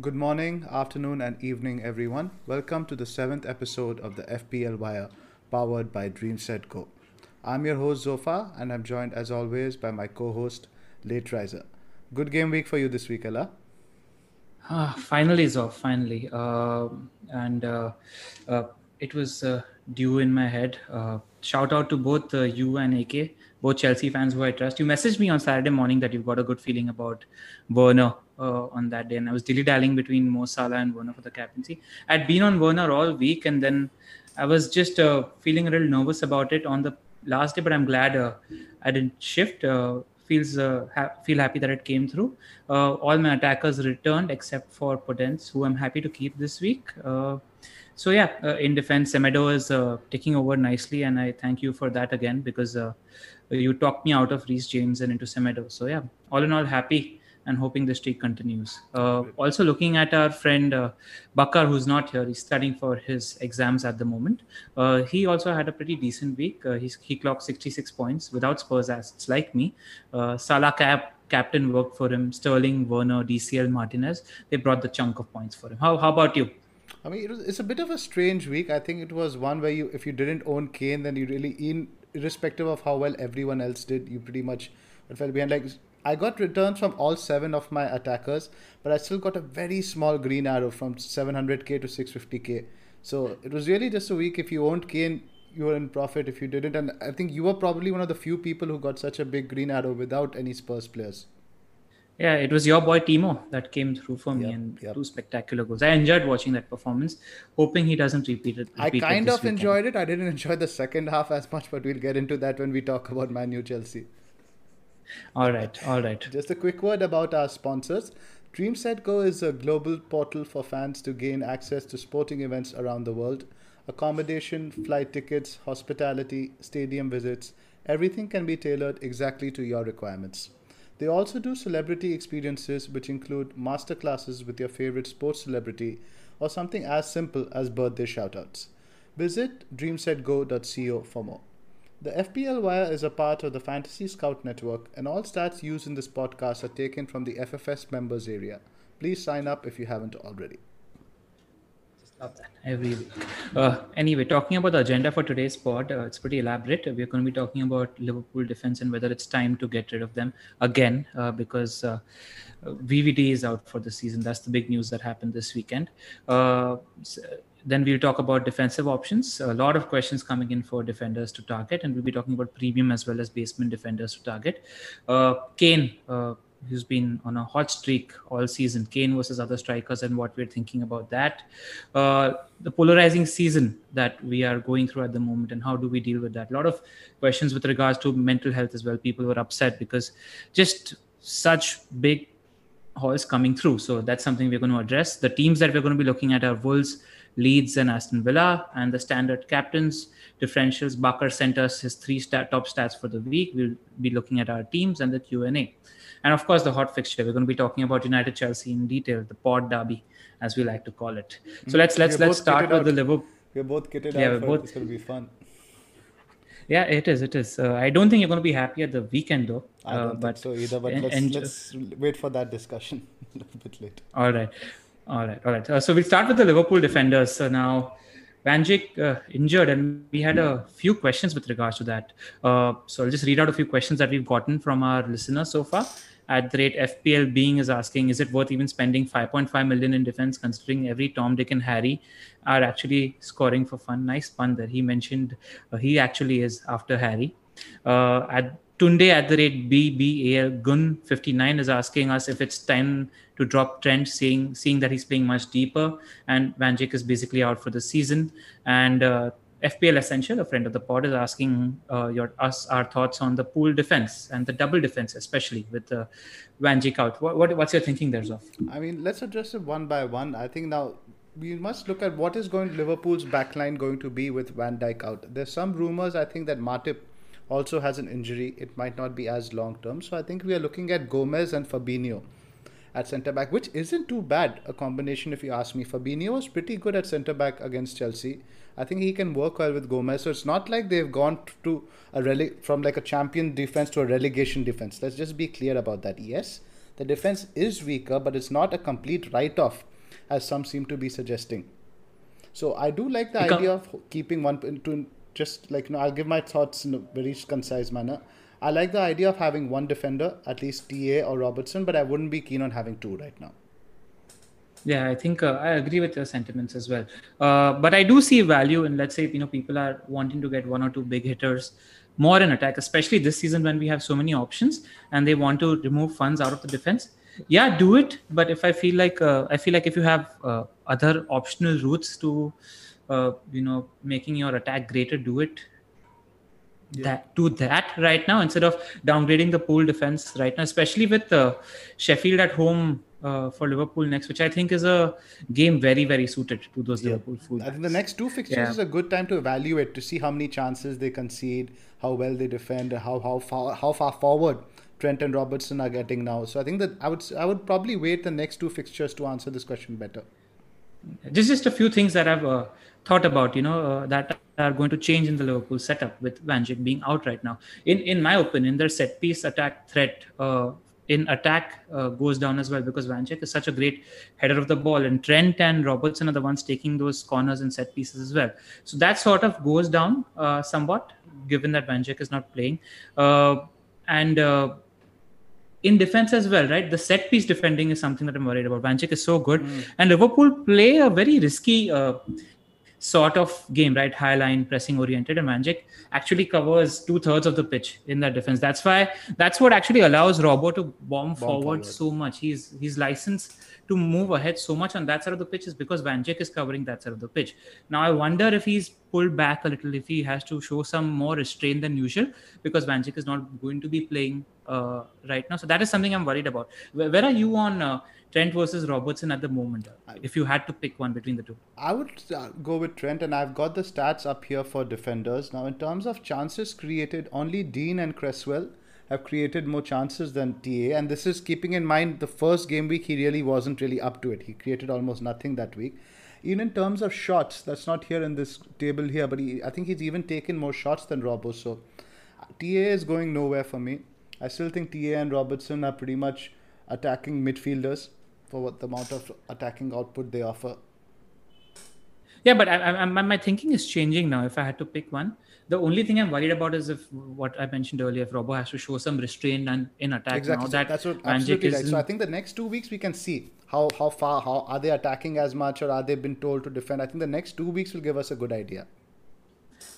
Good morning, afternoon, and evening, everyone. Welcome to the seventh episode of the FPL Wire, powered by Dreamset Go. I'm your host Zophar, and I'm joined as always by my co-host Lateriser. Good game week for you this week, Ella. Ah, finally, Zof, finally. Uh, and uh, uh, it was uh, due in my head. Uh, shout out to both uh, you and AK, both Chelsea fans who I trust. You messaged me on Saturday morning that you've got a good feeling about Werner uh, on that day, and I was dilly dallying between Mo Salah and Werner for the captaincy. I'd been on Werner all week, and then I was just uh, feeling a little nervous about it on the last day, but I'm glad uh, I didn't shift. Uh, feels uh, ha- feel happy that it came through. Uh, all my attackers returned except for Podence, who I'm happy to keep this week. so yeah, in defense, Semedo is taking over nicely, and I thank you for that again because you talked me out of Reece James and into Semedo. So yeah, all in all, happy and hoping the streak continues. Uh, also, looking at our friend uh, Bakar, who's not here, he's studying for his exams at the moment. Uh, he also had a pretty decent week. Uh, he clocked 66 points without Spurs assets, like me. Uh, Salah cap captain worked for him. Sterling, Werner, DCL, Martinez. They brought the chunk of points for him. How how about you? I mean, it was, it's a bit of a strange week. I think it was one where you, if you didn't own Kane, then you really, in irrespective of how well everyone else did, you pretty much fell behind. Like I got returns from all seven of my attackers, but I still got a very small green arrow from 700k to 650k. So it was really just a week. If you owned Kane, you were in profit. If you didn't, and I think you were probably one of the few people who got such a big green arrow without any Spurs players. Yeah, it was your boy Timo that came through for me yep, and yep. two spectacular goals. I enjoyed watching that performance, hoping he doesn't repeat it. Repeat I kind it of weekend. enjoyed it. I didn't enjoy the second half as much, but we'll get into that when we talk about Manu Chelsea. All right, all right. Just a quick word about our sponsors. Dreamset Go is a global portal for fans to gain access to sporting events around the world. Accommodation, flight tickets, hospitality, stadium visits, everything can be tailored exactly to your requirements. They also do celebrity experiences, which include masterclasses with your favorite sports celebrity or something as simple as birthday shoutouts. Visit dreamsetgo.co for more. The FPL Wire is a part of the Fantasy Scout Network, and all stats used in this podcast are taken from the FFS members area. Please sign up if you haven't already. Love that every. Uh, anyway, talking about the agenda for today's pod, uh, it's pretty elaborate. We're going to be talking about Liverpool defense and whether it's time to get rid of them again uh, because VVD is out for the season. That's the big news that happened this weekend. Uh, then we'll talk about defensive options. A lot of questions coming in for defenders to target, and we'll be talking about premium as well as basement defenders to target. Uh, Kane, uh, who's been on a hot streak all season, Kane versus other strikers, and what we're thinking about that. Uh, the polarizing season that we are going through at the moment, and how do we deal with that? A lot of questions with regards to mental health as well. People were upset because just such big hauls coming through. So that's something we're going to address. The teams that we're going to be looking at are Wolves. Leeds and Aston Villa, and the standard captains differentials. Bakar sent us his three stat, top stats for the week. We'll be looking at our teams and the Q and A, and of course the hot fixture. We're going to be talking about United Chelsea in detail, the Pod Derby, as we like to call it. So let's let's let's start with out. the Liverpool. We're both kitted yeah, out. Both... It's going to be fun. Yeah, it is. It is. Uh, I don't think you're going to be happy at the weekend though. I don't uh, but, think so either. But and, let's, let's wait for that discussion a little bit later. All right. All right, all right. Uh, so we'll start with the Liverpool defenders. So now, Van Dijk uh, injured, and we had a few questions with regards to that. Uh, so I'll just read out a few questions that we've gotten from our listeners so far. At the rate FPL being is asking, is it worth even spending 5.5 million in defense, considering every Tom, Dick, and Harry are actually scoring for fun? Nice pun there. He mentioned uh, he actually is after Harry. Uh, at Tunde at the rate BBAL Gun 59 is asking us if it's time to drop Trent, seeing seeing that he's playing much deeper, and Van Dijk is basically out for the season. And uh, FPL Essential, a friend of the pod, is asking uh, your us our thoughts on the pool defense and the double defense, especially with uh, Van Dijk out. What, what, what's your thinking there, Zoff? I mean, let's address it one by one. I think now we must look at what is going Liverpool's backline going to be with Van Dijk out. There's some rumors. I think that Matip also has an injury. It might not be as long term. So I think we are looking at Gomez and Fabinho at centre back, which isn't too bad a combination if you ask me. Fabinho was pretty good at centre back against Chelsea. I think he can work well with Gomez. So it's not like they've gone to a rele- from like a champion defense to a relegation defense. Let's just be clear about that. Yes, the defense is weaker, but it's not a complete write-off as some seem to be suggesting. So I do like the idea of keeping one to just like you know, I'll give my thoughts in a very concise manner. I like the idea of having one defender, at least TA or Robertson, but I wouldn't be keen on having two right now. Yeah, I think uh, I agree with your sentiments as well. Uh, but I do see value in, let's say, you know, people are wanting to get one or two big hitters more in attack, especially this season when we have so many options and they want to remove funds out of the defense. Yeah, do it. But if I feel like, uh, I feel like if you have uh, other optional routes to, uh, you know, making your attack greater, do it. Yeah. That do that right now instead of downgrading the pool defense right now, especially with uh, Sheffield at home uh, for Liverpool next, which I think is a game very, very suited to those yeah. Liverpool fullbacks. I think the next two fixtures yeah. is a good time to evaluate to see how many chances they concede, how well they defend, how how far how far forward Trent and Robertson are getting now. So I think that I would I would probably wait the next two fixtures to answer this question better. Just just a few things that I've uh, thought about, you know, uh, that are going to change in the Liverpool setup with Van Dijk being out right now. In in my opinion, their set piece attack threat uh, in attack uh, goes down as well because Van Dijk is such a great header of the ball, and Trent and Robertson are the ones taking those corners and set pieces as well. So that sort of goes down uh, somewhat, given that Van Dijk is not playing, uh, and uh, in defense as well, right? The set piece defending is something that I'm worried about. Van Dijk is so good, mm. and Liverpool play a very risky uh, sort of game, right? High line, pressing oriented, and Dijk actually covers two thirds of the pitch in that defense. That's why that's what actually allows Robo to bomb, bomb forward, forward, so much. He's he's licensed to move ahead so much on that side of the pitch is because Van is covering that side of the pitch. Now I wonder if he's pulled back a little, if he has to show some more restraint than usual, because Van is not going to be playing uh, right now. So that is something I'm worried about. Where, where are you on? Uh, Trent versus Robertson at the moment, if you had to pick one between the two? I would uh, go with Trent, and I've got the stats up here for defenders. Now, in terms of chances created, only Digne and Cresswell have created more chances than TA, and this is keeping in mind the first game week he really wasn't really up to it. He created almost nothing that week. Even in terms of shots, that's not here in this table here, but he, I think he's even taken more shots than Robbo. So TA is going nowhere for me. I still think TA and Robertson are pretty much attacking midfielders for what the amount of attacking output they offer. Yeah, but I, I, my thinking is changing now. If I had to pick one, the only thing I'm worried about is if what I mentioned earlier, if Robbo has to show some restraint and in attack. Exactly, now that that's what absolutely right. So I think the next two weeks we can see how how far how are they attacking as much or are they been told to defend. I think the next two weeks will give us a good idea.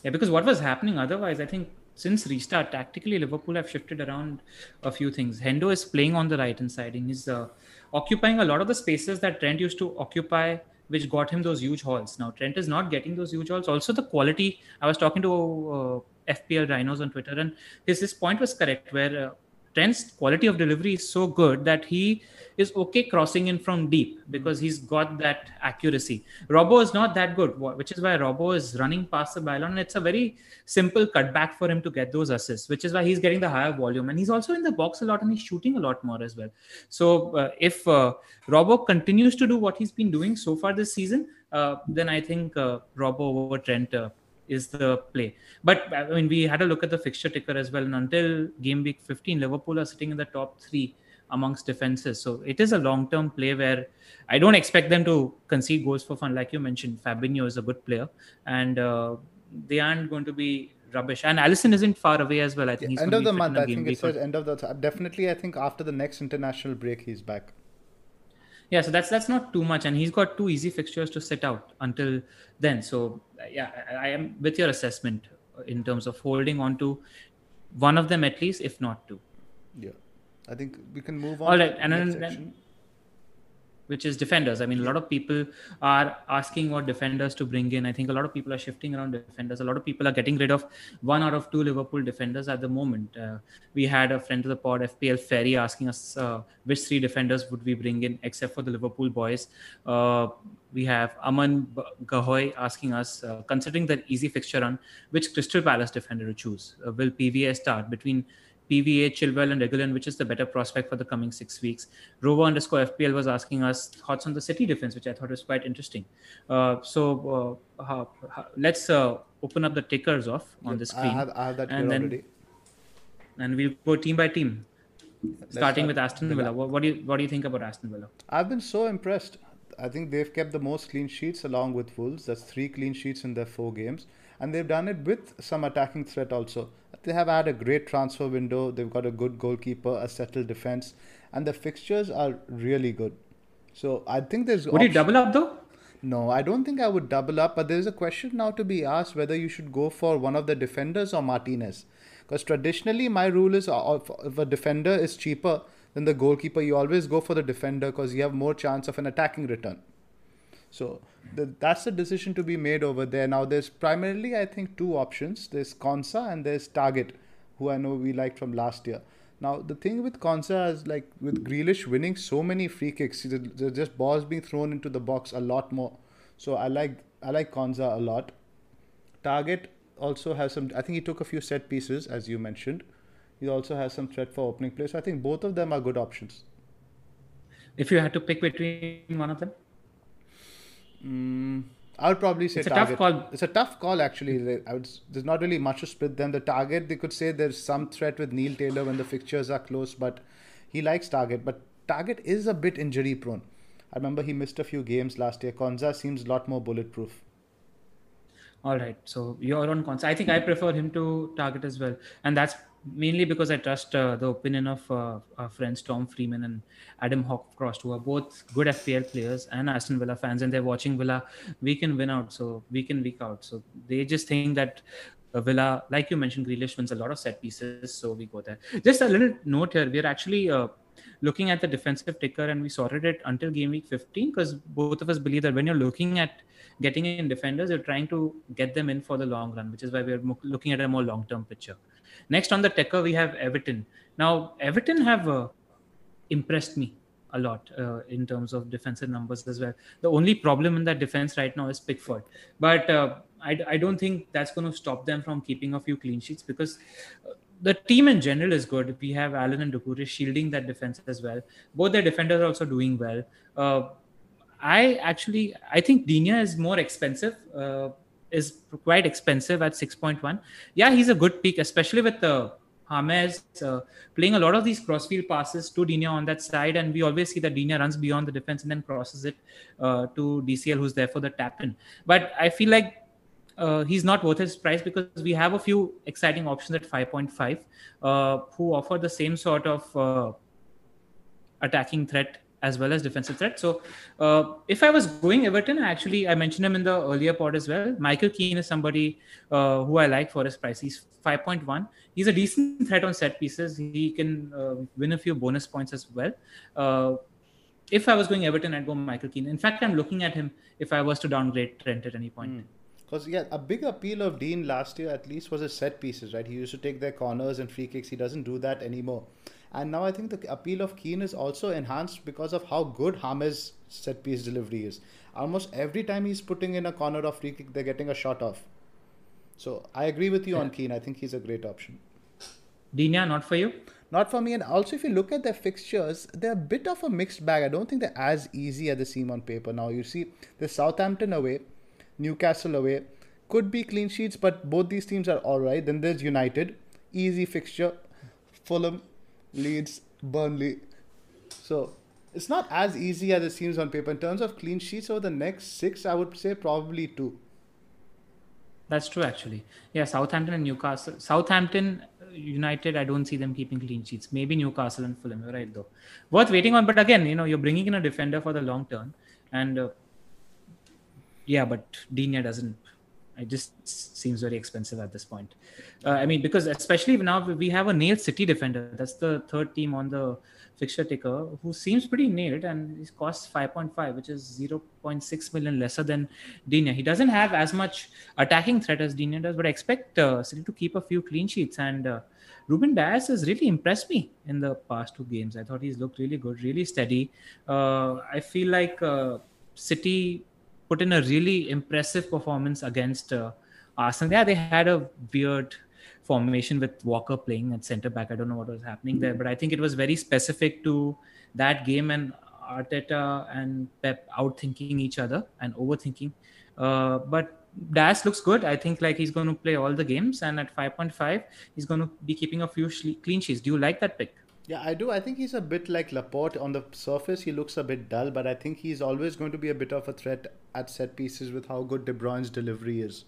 Yeah, because what was happening otherwise, I think since restart tactically Liverpool have shifted around a few things. Hendo is playing on the right hand side and he's uh, occupying a lot of the spaces that Trent used to occupy, which got him those huge hauls. Now Trent is not getting those huge hauls. Also, the quality. I was talking to uh, FPL Rhinos on Twitter, and his his point was correct. Where uh, Trent's quality of delivery is so good that he is okay crossing in from deep because he's got that accuracy. Robbo is not that good, which is why Robbo is running past the ballon. And it's a very simple cutback for him to get those assists, which is why he's getting the higher volume. And he's also in the box a lot and he's shooting a lot more as well. So uh, if uh, Robbo continues to do what he's been doing so far this season, uh, then I think uh, Robbo over Trent uh, is the play. But I mean, we had a look at the fixture ticker as well, and until game week 15, Liverpool are sitting in the top three amongst defenses. So it is a long term play where I don't expect them to concede goals for fun. Like you mentioned, Fabinho is a good player, and uh, they aren't going to be rubbish. And Alisson isn't far away as well. I think he's end of the month. I think it says end of the definitely. I think after the next international break, he's back. Yeah so that's that's not too much and he's got two easy fixtures to sit out until then so yeah I, I am with your assessment in terms of holding on to one of them at least if not two Yeah, I think we can move on. All to the and then- section. Which is defenders. I mean, a lot of people are asking what defenders to bring in. I think a lot of people are shifting around defenders. A lot of people are getting rid of one out of two Liverpool defenders at the moment. Uh, we had a friend of the pod, FPL Ferry, asking us uh, which three defenders would we bring in, except for the Liverpool boys. Uh, we have Aman Gahoy asking us, uh, considering that easy fixture run, which Crystal Palace defender to choose? Uh, will PVA start between PVA, Chilwell, and Reguilon, which is the better prospect for the coming six weeks. Rover underscore FPL was asking us thoughts on the City defense, which I thought was quite interesting. Uh, so uh, how, how, let's uh, open up the tickers off on the I screen, have, I have that and then already. and we'll go team by team, starting start with Aston Villa. Villa. What, what do you what do you think about Aston Villa? I've been so impressed. I think they've kept the most clean sheets along with Wolves. That's three clean sheets in their four games. And they've done it with some attacking threat also. They have had a great transfer window. They've got a good goalkeeper, a settled defense, and the fixtures are really good. So I think there's. Would you double up though? No, I don't think I would double up, but there's a question now to be asked whether you should go for one of the defenders or Martinez. Because traditionally, my rule is uh, if a defender is cheaper than the goalkeeper, you always go for the defender because you have more chance of an attacking return. So the, that's the decision to be made over there. Now, there's primarily, I think, two options there's Konsa and there's Targett, who I know we liked from last year. Now, the thing with Konsa is like with Grealish winning so many free kicks, there's just balls being thrown into the box a lot more. So I like I like Konsa a lot. Targett also has some. I think he took a few set pieces, as you mentioned. He also has some threat for opening play. So I think both of them are good options. If you had to pick between one of them, Mm. I would probably say It's a tough target. call. It's a tough call, actually. I would, there's not really much to split them. The Targett, they could say there's some threat with Neil Taylor when the fixtures are close, but he likes target. But Targett is a bit injury prone. I remember he missed a few games last year. Konsa seems a lot more bulletproof. All right. So you're on cons. I think I prefer him to target as well, and that's mainly because I trust uh, the opinion of uh, our friends Tom Freeman and Adam Hawcroft, who are both good FPL players and Aston Villa fans, and they're watching Villa week in win out, so week in week out. So they just think that. uh, Villa, like you mentioned, Grealish wins a lot of set pieces, so we go there. Just a little note here: we're actually uh, looking at the defensive ticker, and we sorted it until game week 15 because both of us believe that when you're looking at getting in defenders, you're trying to get them in for the long run, which is why we're looking at a more long-term picture. Next on the ticker, we have Everton. Now, Everton have uh, impressed me a lot uh, in terms of defensive numbers as well. The only problem in that defense right now is Pickford, but uh, I, I don't think that's going to stop them from keeping a few clean sheets because uh, the team in general is good. We have Allen and Doucouré shielding that defense as well. Both their defenders are also doing well. Uh, I actually I think Digne is more expensive. Uh, is quite expensive at 6.1. Yeah, he's a good pick, especially with the James uh, playing a lot of these crossfield passes to Digne on that side, and we always see that Digne runs beyond the defense and then crosses it uh, to DCL, who's there for the tap in. But I feel like uh, he's not worth his price because we have a few exciting options at 5.5 uh, who offer the same sort of uh, attacking threat as well as defensive threat. So, uh, if I was going Everton, actually, I mentioned him in the earlier pod as well. Michael Keane is somebody uh, who I like for his price. He's 5.1. He's a decent threat on set pieces. He can uh, win a few bonus points as well. Uh, if I was going Everton, I'd go Michael Keane. In fact, I'm looking at him if I was to downgrade Trent at any point. Because yeah, a big appeal of Digne last year at least was his set pieces, right? He used to take their corners and free kicks. He doesn't do that anymore. And now I think the appeal of Keane is also enhanced because of how good James' set piece delivery is. Almost every time he's putting in a corner of free kick, they're getting a shot off. So I agree with you on Keane. I think he's a great option. Digne, not for you. Not for me. And also, if you look at their fixtures, they're a bit of a mixed bag. I don't think they're as easy as they seem on paper. Now, you see, there's Southampton away, Newcastle away. Could be clean sheets, but both these teams are all right. Then there's United, easy fixture. Fulham, Leeds, Burnley. So it's not as easy as it seems on paper. In terms of clean sheets over the next six, I would say probably two. That's true, actually. Yeah, Southampton and Newcastle. Southampton United, I don't see them keeping clean sheets. Maybe Newcastle and Fulham. You're right, though. Worth waiting on. But again, you know, you're bringing in a defender for the long term, and uh, yeah, but Digne doesn't. It just seems very expensive at this point. Uh, I mean, because especially now we have a nailed City defender. That's the third team on the fixture ticker who seems pretty nailed and he costs 5.5 which is 0.6 million lesser than Digne. He doesn't have as much attacking threat as Digne does, but I expect uh, City to keep a few clean sheets and uh, Ruben Dias has really impressed me in the past two games. I thought he's looked really good, really steady. Uh, I feel like uh, City put in a really impressive performance against uh, Arsenal. Yeah, they had a weird formation with Walker playing at centre back. I don't know what was happening there, but I think it was very specific to that game and Arteta and Pep outthinking each other and overthinking. Uh, but Dias looks good. I think like he's going to play all the games, and at 5.5, he's going to be keeping a few clean sheets. Do you like that pick? Yeah, I do. I think he's a bit like Laporte on the surface. He looks a bit dull, but I think he's always going to be a bit of a threat at set pieces with how good De Bruyne's delivery is.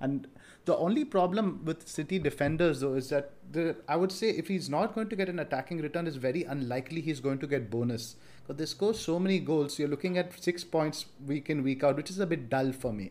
And the only problem with City defenders, though, is that the I would say if he's not going to get an attacking return, it's very unlikely he's going to get bonus because they score so many goals. You're looking at six points week in week out, which is a bit dull for me.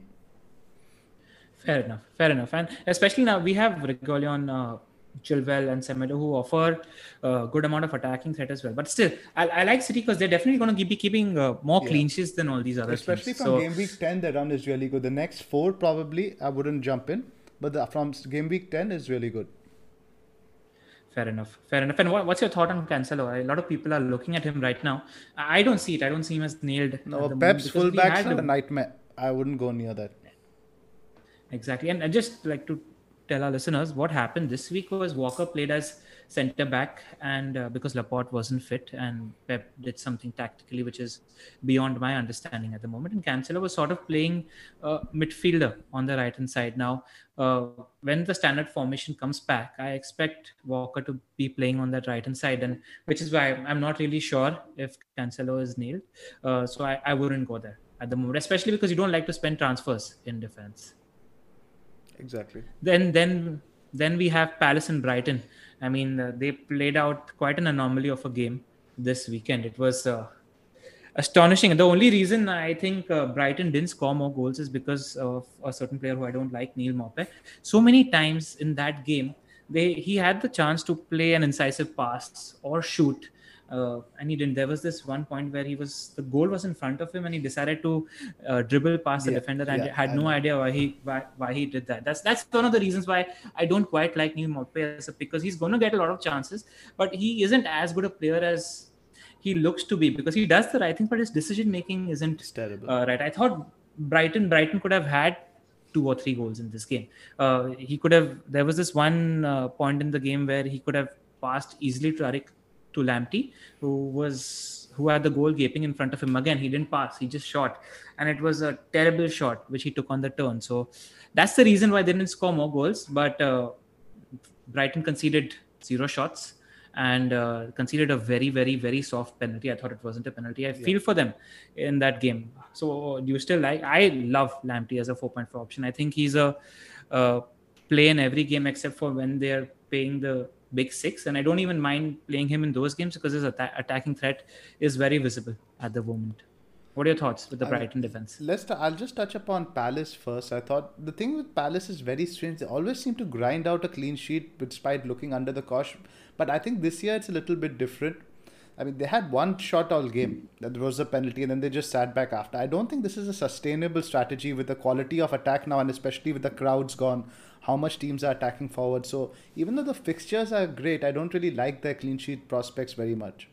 Fair enough. Fair enough. And especially now we have Reguilon, uh, Chilwell, and Semedo who offer a good amount of attacking threat as well. But still, I, I like City because they're definitely going to be keeping uh, more yeah. clean sheets than all these other Especially teams. from so, game week 10, the run is really good. The next four, probably, I wouldn't jump in. But the, from game week 10 is really good. Fair enough. Fair enough. And what, what's your thought on Cancelo? A lot of people are looking at him right now. I don't see it. I don't see him as nailed. No, Pep's fullback's are a nightmare. I wouldn't go near that. Exactly. And I just like to tell our listeners what happened this week was Walker played as centre back, and uh, because Laporte wasn't fit, and Pep did something tactically which is beyond my understanding at the moment. And Cancelo was sort of playing uh, midfielder on the right hand side. Now, uh, when the standard formation comes back, I expect Walker to be playing on that right hand side, and which is why I'm not really sure if Cancelo is nailed. Uh, so I, I wouldn't go there at the moment, especially because you don't like to spend transfers in defense. Exactly. Then then then we have Palace and Brighton. I mean, uh, they played out quite an anomaly of a game this weekend. It was uh, astonishing. The only reason I think uh, Brighton didn't score more goals is because of a certain player who I don't like, Neal Maupay. So many times in that game, they he had the chance to play an incisive pass or shoot, uh, and he didn't. There was this one point where he was the goal was in front of him, and he decided to uh, dribble past the defender, and yeah, had no idea why he why, why he did that. That's that's one of the reasons why I don't quite like Neal Maupay as a because he's going to get a lot of chances, but he isn't as good a player as he looks to be because he does the right thing, but his decision making isn't terrible. Uh, right. I thought Brighton Brighton could have had two or three goals in this game. Uh, he could have. There was this one uh, point in the game where he could have passed easily to Tariq to Lamptey, who was who had the goal gaping in front of him. Again, he didn't pass; he just shot, and it was a terrible shot which he took on the turn. So that's the reason why they didn't score more goals. But uh, Brighton conceded zero shots and uh, conceded a very, very, very soft penalty. I thought it wasn't a penalty. I yeah. feel for them in that game. So do you still like? I love Lamptey as a 4.4 option. I think he's a, play in every game except for when they're paying the big six, and I don't even mind playing him in those games because his atta- attacking threat is very visible at the moment. What are your thoughts with the Brighton defense? Let's. I'll just touch upon Palace first. I thought the thing with Palace is very strange. They always seem to grind out a clean sheet despite looking under the cosh. But I think this year it's a little bit different. I mean, they had one shot all game that was a penalty, and then they just sat back after. I don't think this is a sustainable strategy with the quality of attack now, and especially with the crowds gone how much teams are attacking forward. So even though the fixtures are great, I don't really like their clean sheet prospects very much.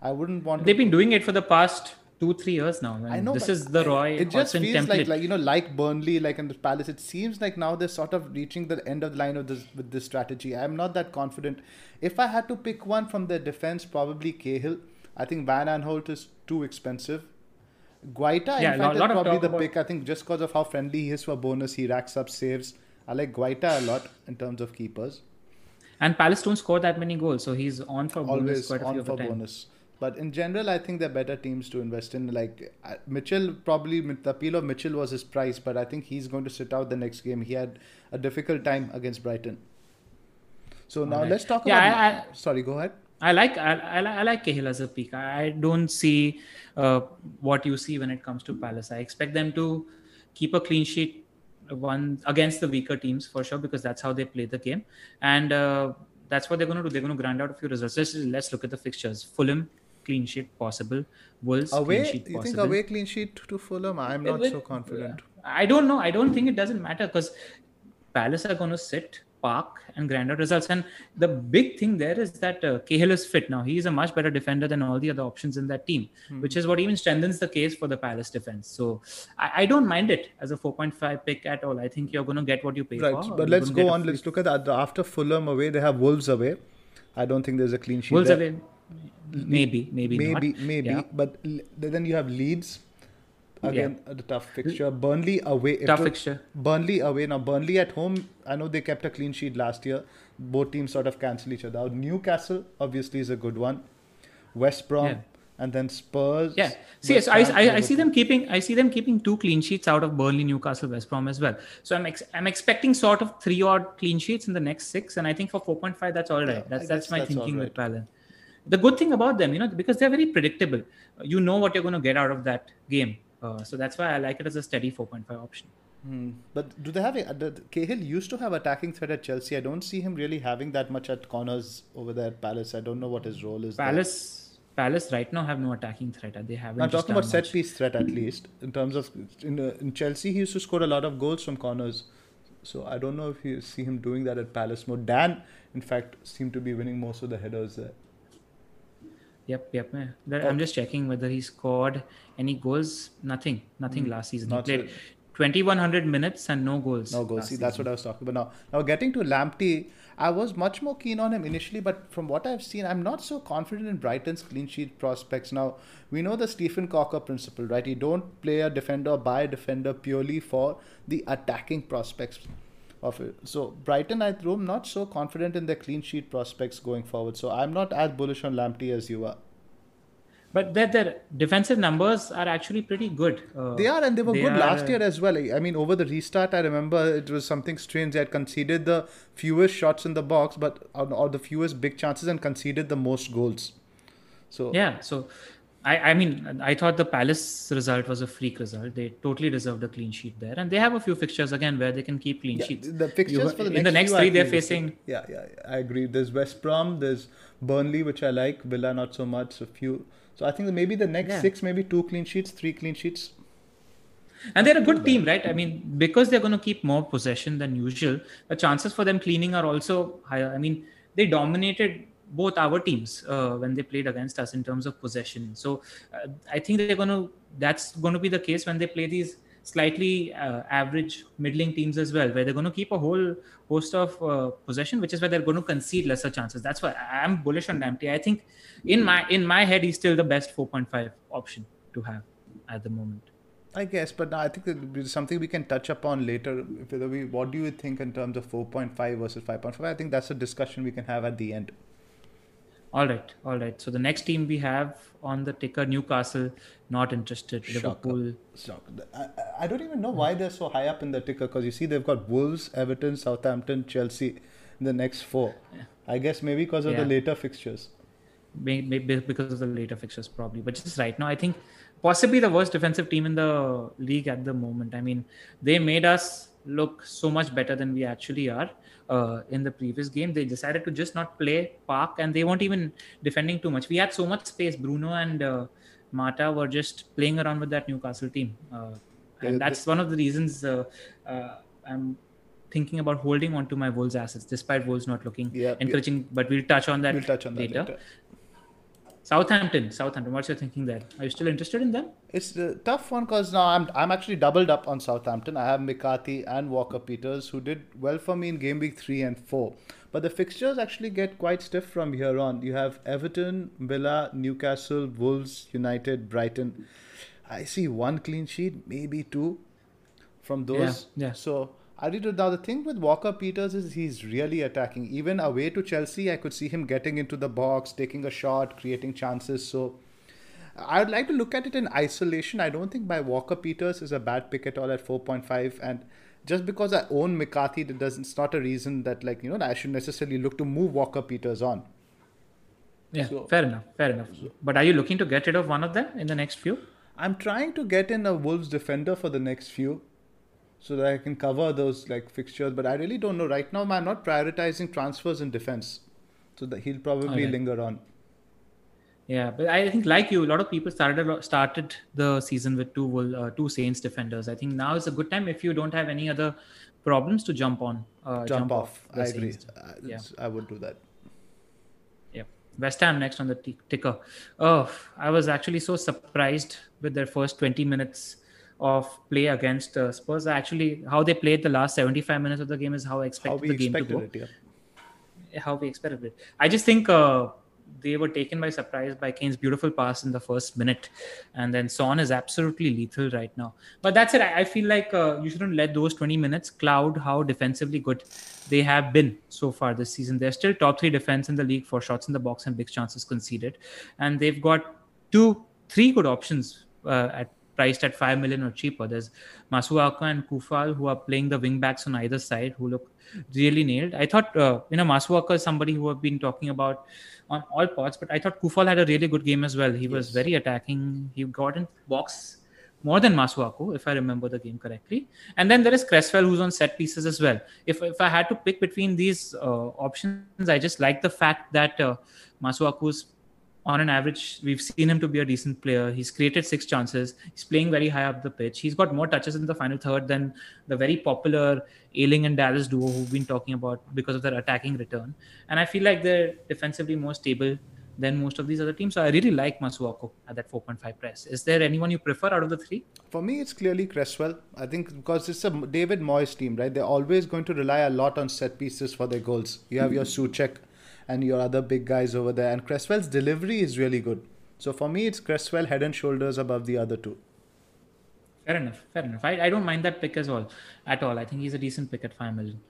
I wouldn't want. They've been doing it for the past two three years now. I know this is the Roy. It just feels template. like like you know like Burnley like in the Palace. It seems like now they're sort of reaching the end of the line of this with this strategy. I'm not that confident. If I had to pick one from their defense, probably Cahill. I think Van Aanholt is too expensive. Guaita, yeah, in fact, is probably the pick. I think just because of how friendly he is for bonus, he racks up saves. I like Guaita a lot in terms of keepers. And Palace don't score that many goals, so he's on for Always bonus quite a few of the time. bonus. But in general, I think they're better teams to invest in. Like uh, Mitchell, probably the appeal of Mitchell was his price, but I think he's going to sit out the next game. He had a difficult time against Brighton. So now Alright. let's talk Yeah, about. I- I- sorry, go ahead. I like I, I, I like Cahill as a peak. I don't see uh, what you see when it comes to Palace. I expect them to keep a clean sheet one against the weaker teams for sure because that's how they play the game, and uh, that's what they're going to do. They're going to grind out a few results. Let's, let's look at the fixtures. Fulham clean sheet possible. Wolves Away, clean sheet you possible. think away clean sheet to Fulham? I'm not With- so confident. I don't know. I don't think it doesn't matter because Palace are going to sit, park, and grander results. And the big thing there is that uh, Cahill is fit now. He is a much better defender than all the other options in that team, Hmm. which is what even strengthens the case for the Palace defense. So I, I don't mind it as a 4.5 pick at all. I think you're going to get what you pay Right, for. but let's go on. Let's look at the, the after Fulham away. They have Wolves away. I don't think there's a clean sheet. Wolves there. away. Maybe, maybe, maybe, not. maybe. Yeah. But then you have Leeds. Again, a tough fixture. Burnley away. Tough was- fixture. Burnley away. Now, Burnley at home, I know they kept a clean sheet last year. Both teams sort of cancel each other out. Newcastle, obviously, is a good one. West Brom, Yeah. and then Spurs. Yeah. See, so I, I, I see them keeping I see them keeping two clean sheets out of Burnley, Newcastle, West Brom as well. So I'm ex- I'm expecting sort of three odd clean sheets in the next six, and I think for 4.5 that's all right. Yeah, that's that's my that's thinking all with Palace. The good thing about them, you know, because they're very predictable. You know what you're going to get out of that game. Uh, so that's why I like it as a steady 4.5 option. But do they have a, Cahill used to have attacking threat at Chelsea. I don't see him really having that much at corners over there at Palace. I don't know what his role is. there. Palace Palace right now have no attacking threat. They haven't. I'm talking about set piece threat at least in terms of in, uh, in Chelsea he used to score a lot of goals from corners. So I don't know if you see him doing that at Palace more. Dann, in fact, seemed to be winning most of the headers there. Yep, yep. yeah. That- I'm just checking whether he scored any goals. Nothing, nothing hmm. last season. Not he played so- 2100 minutes and no goals. No goals. See, that's season. what I was talking about. Now, now getting to Lamptey, I was much more keen on him initially, but from what I've seen, I'm not so confident in Brighton's clean sheet prospects. Now, we know the Stephen Cocker principle, right? You don't play a defender, buy a defender purely for the attacking prospects of it. So Brighton, I'm not so confident in their clean sheet prospects going forward. So I'm not as bullish on Lamptey as you are. But their, their defensive numbers are actually pretty good. Uh, They are, and they were good are, last uh, year as well. I mean, over the restart, I remember it was something strange. They had conceded the fewest shots in the box, but or the fewest big chances, and conceded the most goals. So Yeah, so I, I mean, I thought the Palace result was a freak result. They totally deserved a clean sheet there, and they have a few fixtures again where they can keep clean yeah, sheets. the fixtures You- for the in next the next three, they're facing Yeah, yeah, I agree. There's West Brom, there's Burnley, which I like. Villa, not so much. A few. So I think maybe the next Yeah. six, maybe two clean sheets, three clean sheets. And they're a good team, right? I mean, because they're going to keep more possession than usual, the chances for them cleaning are also higher. I mean, they dominated both our teams uh, when they played against us in terms of possession. So uh, I think they're going to, that's going to be the case when they play these slightly uh, average middling teams as well, where they're going to keep a whole host of uh, possession, which is where they're going to concede lesser chances. That's why I'm bullish on Lamptey. I think in my in my head, he's still the best 4.5 option to have at the moment. I guess, but I think it's something we can touch upon later. We, what do you think in terms of 4.5 versus 5.5? I think that's a discussion we can have at the end. All right, all right. So the next team we have on the ticker, Newcastle, not interested. Liverpool, Shock. I, I- don't even know why they're so high up in the ticker because you see they've got Wolves, Everton, Southampton, Chelsea in the next four. Yeah. I guess maybe because of the later fixtures. may- may- because of the later fixtures, probably. But just right now, I think possibly the worst defensive team in the league at the moment. I mean, they made us look so much better than we actually are uh, in the previous game. They decided to just not play Park, and they weren't even defending too much. We had so much space. Bruno and uh, Mata were just playing around with that Newcastle team, uh, Yeah, and that's one of the reasons uh, uh, I'm thinking about holding on to my Wolves assets, despite Wolves not looking Yeah, yeah. encouraging. But we'll touch on that We'll touch on that later. later. Southampton, Southampton. What's your thinking there? Are you still interested in them? It's a tough one because now I'm I'm actually doubled up on Southampton. I have McCarthy and Walker Peters who did well for me in game week three and four. But the fixtures actually get quite stiff from here on. You have Everton, Villa, Newcastle, Wolves, United, Brighton. I see one clean sheet, maybe two from those. Yeah, yeah. So I did now the thing with Walker Peters is he's really attacking. Even away to Chelsea, I could see him getting into the box, taking a shot, creating chances. So I would like to look at it in isolation. I don't think my Walker Peters is a bad pick at all at 4.5. And just because I own McCarthy, that doesn't it's not a reason that like you know I should necessarily look to move Walker Peters on. Yeah, so, fair enough, fair enough. But are you looking to get rid of one of them in the next few? I'm trying to get in a Wolves defender for the next few so that I can cover those like fixtures. But I really don't know right now. I'm not prioritizing transfers in defense, so that he'll probably linger on. Yeah, but I think like you, a lot of people started started the season with two uh, two Saints defenders. I think now is a good time if you don't have any other problems to jump on. Uh, jump, jump, off. off I agree. Uh, yeah. I would do that. Yeah, West Ham next on the t- ticker. Oh, I was actually so surprised with their first twenty minutes of play against uh, Spurs. Actually, how they played the last 75 minutes of the game is how I expected how the game to go. It, yeah. How we expected it. I just think uh, they were taken by surprise by Kane's beautiful pass in the first minute, and then Son is absolutely lethal right now. But that's it. I, feel like uh, you shouldn't let those 20 minutes cloud how defensively good they have been so far this season. They're still top three defense in the league for shots in the box and big chances conceded, and they've got two, three good options uh, at priced at 5 million or cheaper. There's Masuaku and Coufal who are playing the wing backs on either side who look really nailed. I thought, uh, you know, Masuaku is somebody who I've been talking about on all pods, but I thought Coufal had a really good game as well. He yes. was very attacking. He got in box more than Masuaku, if I remember the game correctly. And then there is Cresswell, who's on set pieces as well. If if I had to pick between these uh, options, I just like the fact that uh, Masuaku's on an average, we've seen him to be a decent player. He's created six chances. He's playing very high up the pitch. He's got more touches in the final third than the very popular Ayling and Dallas duo who've been talking about because of their attacking return. And I feel like they're defensively more stable than most of these other teams. So I really like Masuaku at that 4.5 press. Is there anyone you prefer out of the three? For me, it's clearly Cresswell. I think because it's a David Moyes team, right? They're always going to rely a lot on set pieces for their goals. You have your Soucek and your other big guys over there. And Cresswell's delivery is really good. So for me, it's Cresswell head and shoulders above the other two. Fair enough. Fair enough. I, I don't mind that pick as well, at all. I think he's a decent pick at five million.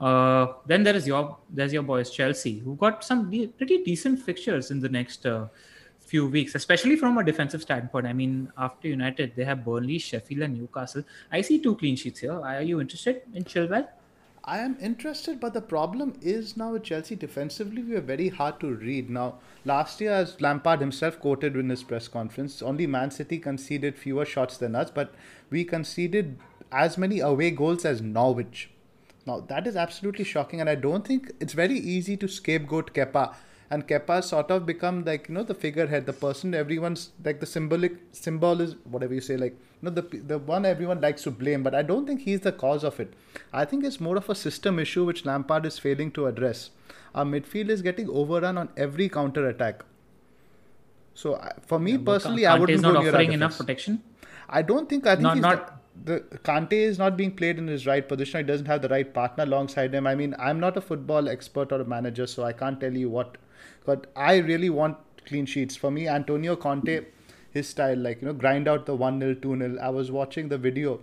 Uh, then there is your there's your boys Chelsea, who got some de- pretty decent fixtures in the next uh, few weeks, especially from a defensive standpoint. I mean, after United, they have Burnley, Sheffield, and Newcastle. I see two clean sheets here. Are you interested in Chilwell? I am interested, but the problem is now with Chelsea defensively, we are very hard to read. Now, last year, as Lampard himself quoted in his press conference, only Man City conceded fewer shots than us, but we conceded as many away goals as Norwich. Now, that is absolutely shocking, and I don't think it's very easy to scapegoat Kepa and Kepa sort of become like you know the figurehead, the person everyone's like the symbolic symbol is whatever you say, like you know the the one everyone likes to blame. But I don't think he's the cause of it. I think it's more of a system issue which Lampard is failing to address. Our midfield is getting overrun on every counter attack. So for me yeah, personally, I wouldn't not go offering enough protection. I don't think. I think not, he's not. The, the Kante is not being played in his right position. He doesn't have the right partner alongside him. I mean, I'm not a football expert or a manager, so I can't tell you what but I really want clean sheets. For me, Antonio Conte, his style, like, you know, grind out the 1 0, 2 0. I was watching the video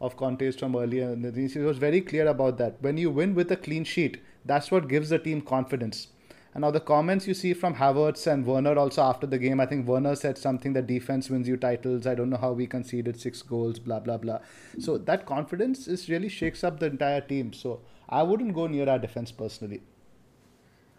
of Conte's from earlier, and he was very clear about that. When you win with a clean sheet, that's what gives the team confidence. And now the comments you see from Havertz and Werner also after the game, I think Werner said something that defense wins you titles. I don't know how we conceded six goals, blah blah blah. So that confidence is really shakes up the entire team. So I wouldn't go near our defense personally.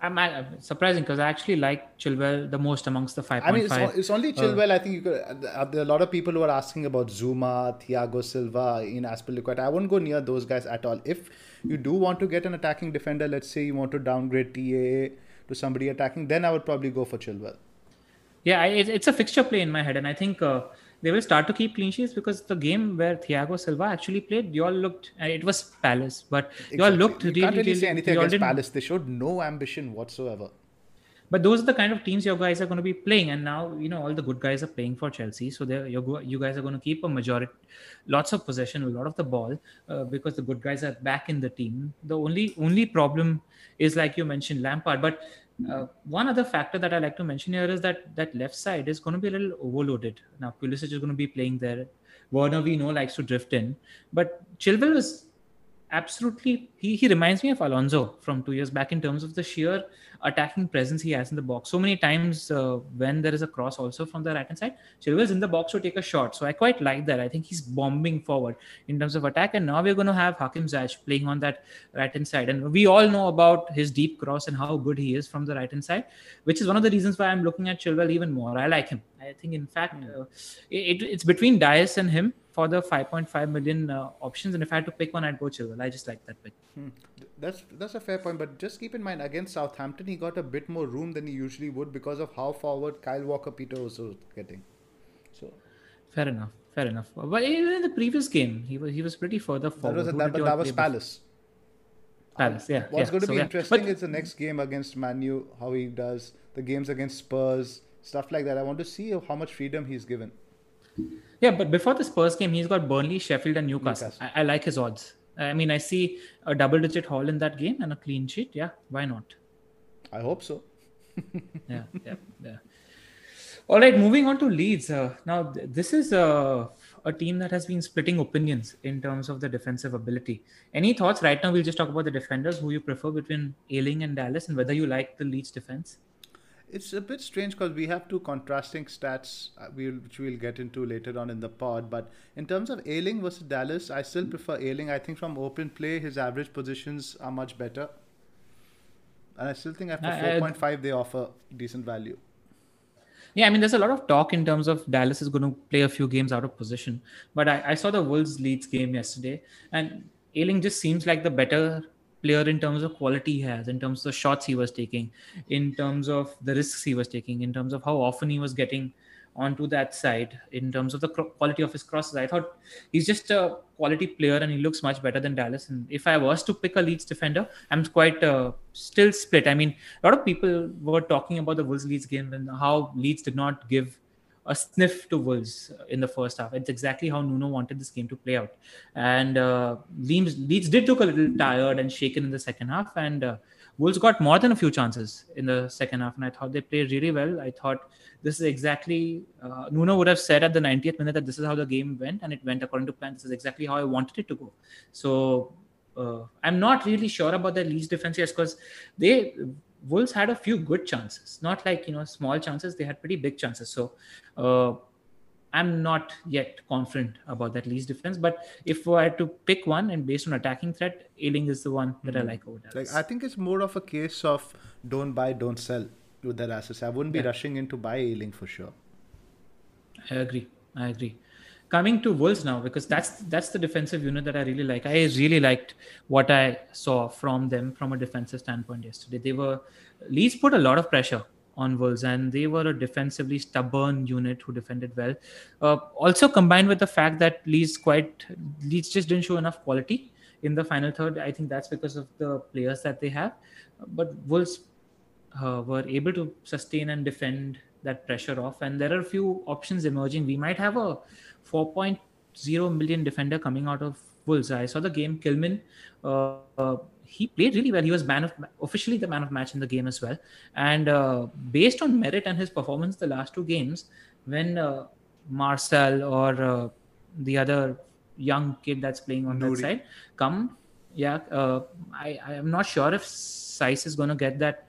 I'm, I'm surprising because I actually like Chilwell the most amongst the five. I mean, it's, it's only uh, Chilwell. Uh, I think you could. Uh, there are a lot of people who are asking about Zouma, Thiago Silva, in Azpilicueta. I wouldn't go near those guys at all. If you do want to get an attacking defender, let's say you want to downgrade TAA to somebody attacking, then I would probably go for Chilwell. Yeah, it's a fixture play in my head, and I think uh, they will start to keep clean sheets because the game where Thiago Silva actually played, you all looked, it was Palace, but exactly. you all looked you really, can't really, really say anything against Palace. They showed no ambition whatsoever. But those are the kind of teams your guys are going to be playing, and now you know all the good guys are playing for Chelsea, so they you guys are going to keep a majority, lots of possession, a lot of the ball, uh, because the good guys are back in the team. The only only problem is like you mentioned Lampard, but uh, one other factor that I like to mention here is that that left side is going to be a little overloaded. Now Pulisic is going to be playing there. Werner we know likes to drift in, but Chilwell is absolutely he, he reminds me of Alonso from two years back in terms of the sheer attacking presence he has in the box. So many times uh, when there is a cross also from the right hand side, Chilwell's in the box to take a shot. So I quite like that. I think he's bombing forward in terms of attack. And now we're going to have Hakim Ziyech playing on that right hand side. And we all know about his deep cross and how good he is from the right hand side, which is one of the reasons why I'm looking at Chilwell even more. I like him. I think, in fact, hmm. uh, it, it's between Dias and him for the 5.5 million uh, options. And if I had to pick one, I'd go Chilwell. I just like that pick. Hmm. That's that's a fair point, but just keep in mind against Southampton, he got a bit more room than he usually would because of how forward Kyle Walker Peter was getting. So fair enough, fair enough. But even in the previous game, he was he was pretty further forward. That was, that, but that was Palace. Palace, yeah. What's yeah. going to so, be yeah. interesting but, is the next game against Manu, how he does the games against Spurs, stuff like that. I want to see how much freedom he's given. Yeah, but before the Spurs game, he's got Burnley, Sheffield, and Newcastle. Newcastle. I, I, like his odds. I mean, I see a double-digit haul in that game and a clean sheet. Yeah, why not? I hope so. yeah, yeah, yeah. All right, moving on to Leeds. Uh, now, th- this is a, a team that has been splitting opinions in terms of the defensive ability. Any thoughts? Right now, we'll just talk about the defenders who you prefer between Ayling and Dallas and whether you like the Leeds defense. It's a bit strange because we have two contrasting stats, uh, which we'll get into later on in the pod. But in terms of Ayling versus Dallas, I still prefer Ayling. I think from open play, his average positions are much better. And I still think after 4.5, they offer decent value. Yeah, I mean, there's a lot of talk in terms of Dallas is going to play a few games out of position. But I, I saw the Wolves Leeds game yesterday, and Ayling just seems like the better player in terms of quality he has, in terms of the shots he was taking, in terms of the risks he was taking, in terms of how often he was getting onto that side, in terms of the quality of his crosses. I thought he's just a quality player and he looks much better than Dallas. And if I was to pick a Leeds defender, I'm quite uh, still split. I mean, a lot of people were talking about the Wolves Leeds game and how Leeds did not give a sniff to Wolves in the first half. It's exactly how Nuno wanted this game to play out. And uh, Leeds, Leeds did look a little tired and shaken in the second half. And uh, Wolves got more than a few chances in the second half. And I thought they played really well. I thought this is exactly, uh, Nuno would have said at the 90th minute that this is how the game went. And it went according to plan. This is exactly how I wanted it to go. So uh, I'm not really sure about the Leeds defense because they Wolves had a few good chances, not like you know small chances. They had pretty big chances. So uh, I'm not yet confident about that Leeds defense. But if I had to pick one and based on attacking threat, Ayling is the one that mm-hmm. I like over Dallas. Like I think it's more of a case of don't buy, don't sell with their assets. I wouldn't be yeah. rushing in to buy Ayling for sure. I agree. I agree coming to Wolves now because that's that's the defensive unit that I really like. I really liked what I saw from them from a defensive standpoint yesterday. They were Leeds put a lot of pressure on Wolves and they were a defensively stubborn unit who defended well. Uh, also combined with the fact that Leeds quite Leeds just didn't show enough quality in the final third. I think that's because of the players that they have. But Wolves uh, were able to sustain and defend that pressure off. And there are a few options emerging. We might have a 4.0 million defender coming out of Wolves. I saw the game. Kilman, uh, uh, he played really well. He was man of officially the man of match in the game as well. And uh, based on merit and his performance the last two games, when uh, Marçal or uh, the other young kid that's playing on Nouri. that side come, yeah, uh, I I am not sure if Saïss is going to get that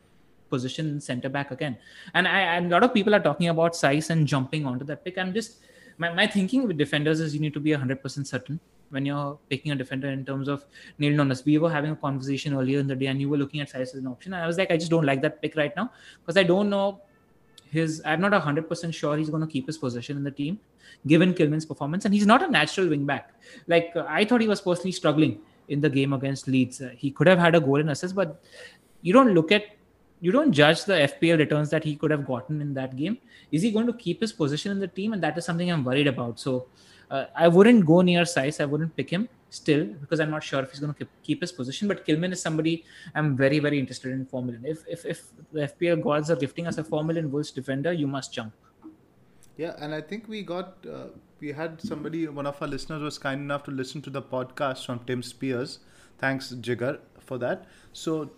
position center back again. And I and a lot of people are talking about Saïss and jumping onto that pick. I'm just my, my thinking with defenders is you need to be 100% certain when you're picking a defender in terms of nailed numbers. We were having a conversation earlier in the day and you were looking at Saïss as an option. And I was like, I just don't like that pick right now because I don't know his, I'm not 100% sure he's going to keep his position in the team given Kilman's performance. And he's not a natural wing back. Like, I thought he was personally struggling in the game against Leeds. He could have had a goal and assist, but you don't look at you don't judge the FPL returns that he could have gotten in that game. Is he going to keep his position in the team? And that is something I'm worried about. So uh, I wouldn't go near Saïss. I wouldn't pick him still because I'm not sure if he's going to keep his position. But Kilman is somebody I'm very, very interested in 4 million. If, if, if the FPL gods are gifting us a 4 million Wolves defender, you must jump. Yeah, and I think we got, uh, we had somebody, one of our listeners was kind enough to listen to the podcast from Tim Spiers. Thanks, Jigar, for that. So,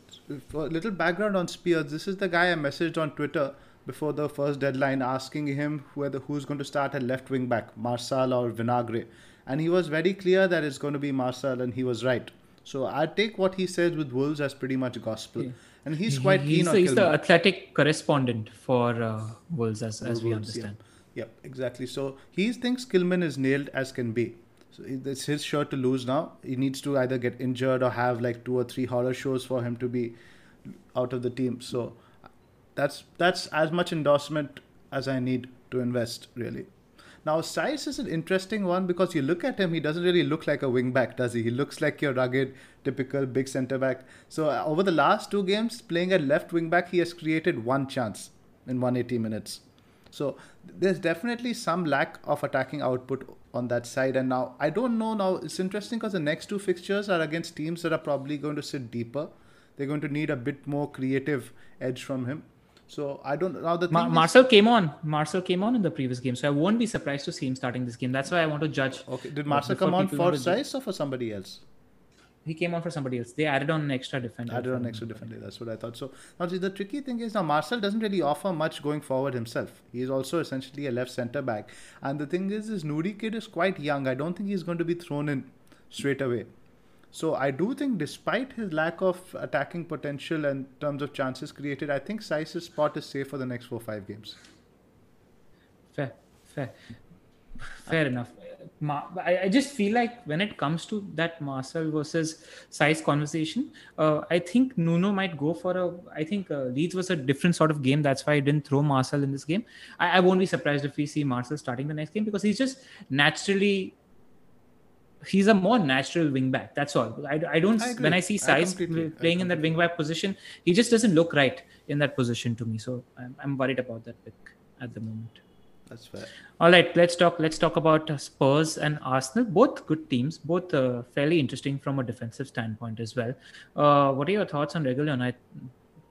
for a little background on Spiers, this is the guy I messaged on Twitter before the first deadline asking him whether who's going to start at left wing back, Marçal or Vinagre. And he was very clear that it's going to be Marçal, and he was right. So I take what he says with Wolves as pretty much gospel, Yeah. and he's quite he's, keen the, on he's the athletic correspondent for uh, Wolves, as, as we Wolves, yeah. understand. Yep, exactly. So he thinks Kilman is nailed as can be. So it's his shirt to lose now. He needs to either get injured or have like two or three horror shows for him to be out of the team. So that's that's as much endorsement as I need to invest really. Now Saïss is an interesting one because you look at him, he doesn't really look like a wing back, does he? He looks like your rugged, typical big centre back. So uh, over the last two games, playing at left wing back, he has created one chance in 180 minutes. So there's definitely some lack of attacking output on that side. And now I don't know. Now it's interesting because the next two fixtures are against teams that are probably going to sit deeper. They're going to need a bit more creative edge from him. So I don't now the Ma- thing is- Marçal came on. Marçal came on in the previous game, so I won't be surprised to see him starting this game. That's why I want to judge. Okay, did Marçal come on for Saïss or for somebody else? He came on for somebody else. They added on an extra defender. Added on him. extra defender. That's what I thought. So now see, the tricky thing is now Marçal doesn't really offer much going forward himself. He is also essentially a left centre back. And the thing is, this Nouri kid is quite young. I don't think he's going to be thrown in straight away. So I do think, despite his lack of attacking potential in terms of chances created, I think Saïss's spot is safe for the next four five games. Fair, fair, fair enough. Ma- I, I just feel like when it comes to that Marçal versus Saïss conversation, uh, I think Nuno might go for a. I think uh, Leeds was a different sort of game. That's why I didn't throw Marçal in this game. I, I won't be surprised if we see Marçal starting the next game because he's just naturally. He's a more natural wing back. That's all. I, I don't. I when I see Saïss I playing in that wing back position, he just doesn't look right in that position to me. So I'm, I'm worried about that pick at the moment. That's fair. All right, let's talk. Let's talk about uh, Spurs and Arsenal. Both good teams, both uh, fairly interesting from a defensive standpoint as well. Uh, what are your thoughts on Reguilon? I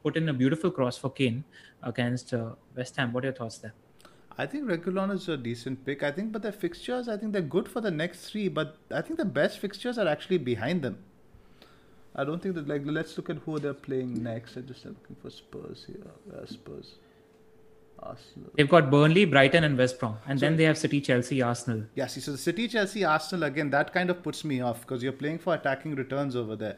put in a beautiful cross for Kane against uh, West Ham. What are your thoughts there? I think Reguilon is a decent pick. I think, but the fixtures, I think they're good for the next three. But I think the best fixtures are actually behind them. I don't think that like let's look at who they're playing next. I just am looking for Spurs here. Are Spurs? Arsenal. They've got Burnley, Brighton, and West Brom, and then they have City, Chelsea, Arsenal. Yeah, see, so the City, Chelsea, Arsenal again. That kind of puts me off because you're playing for attacking returns over there.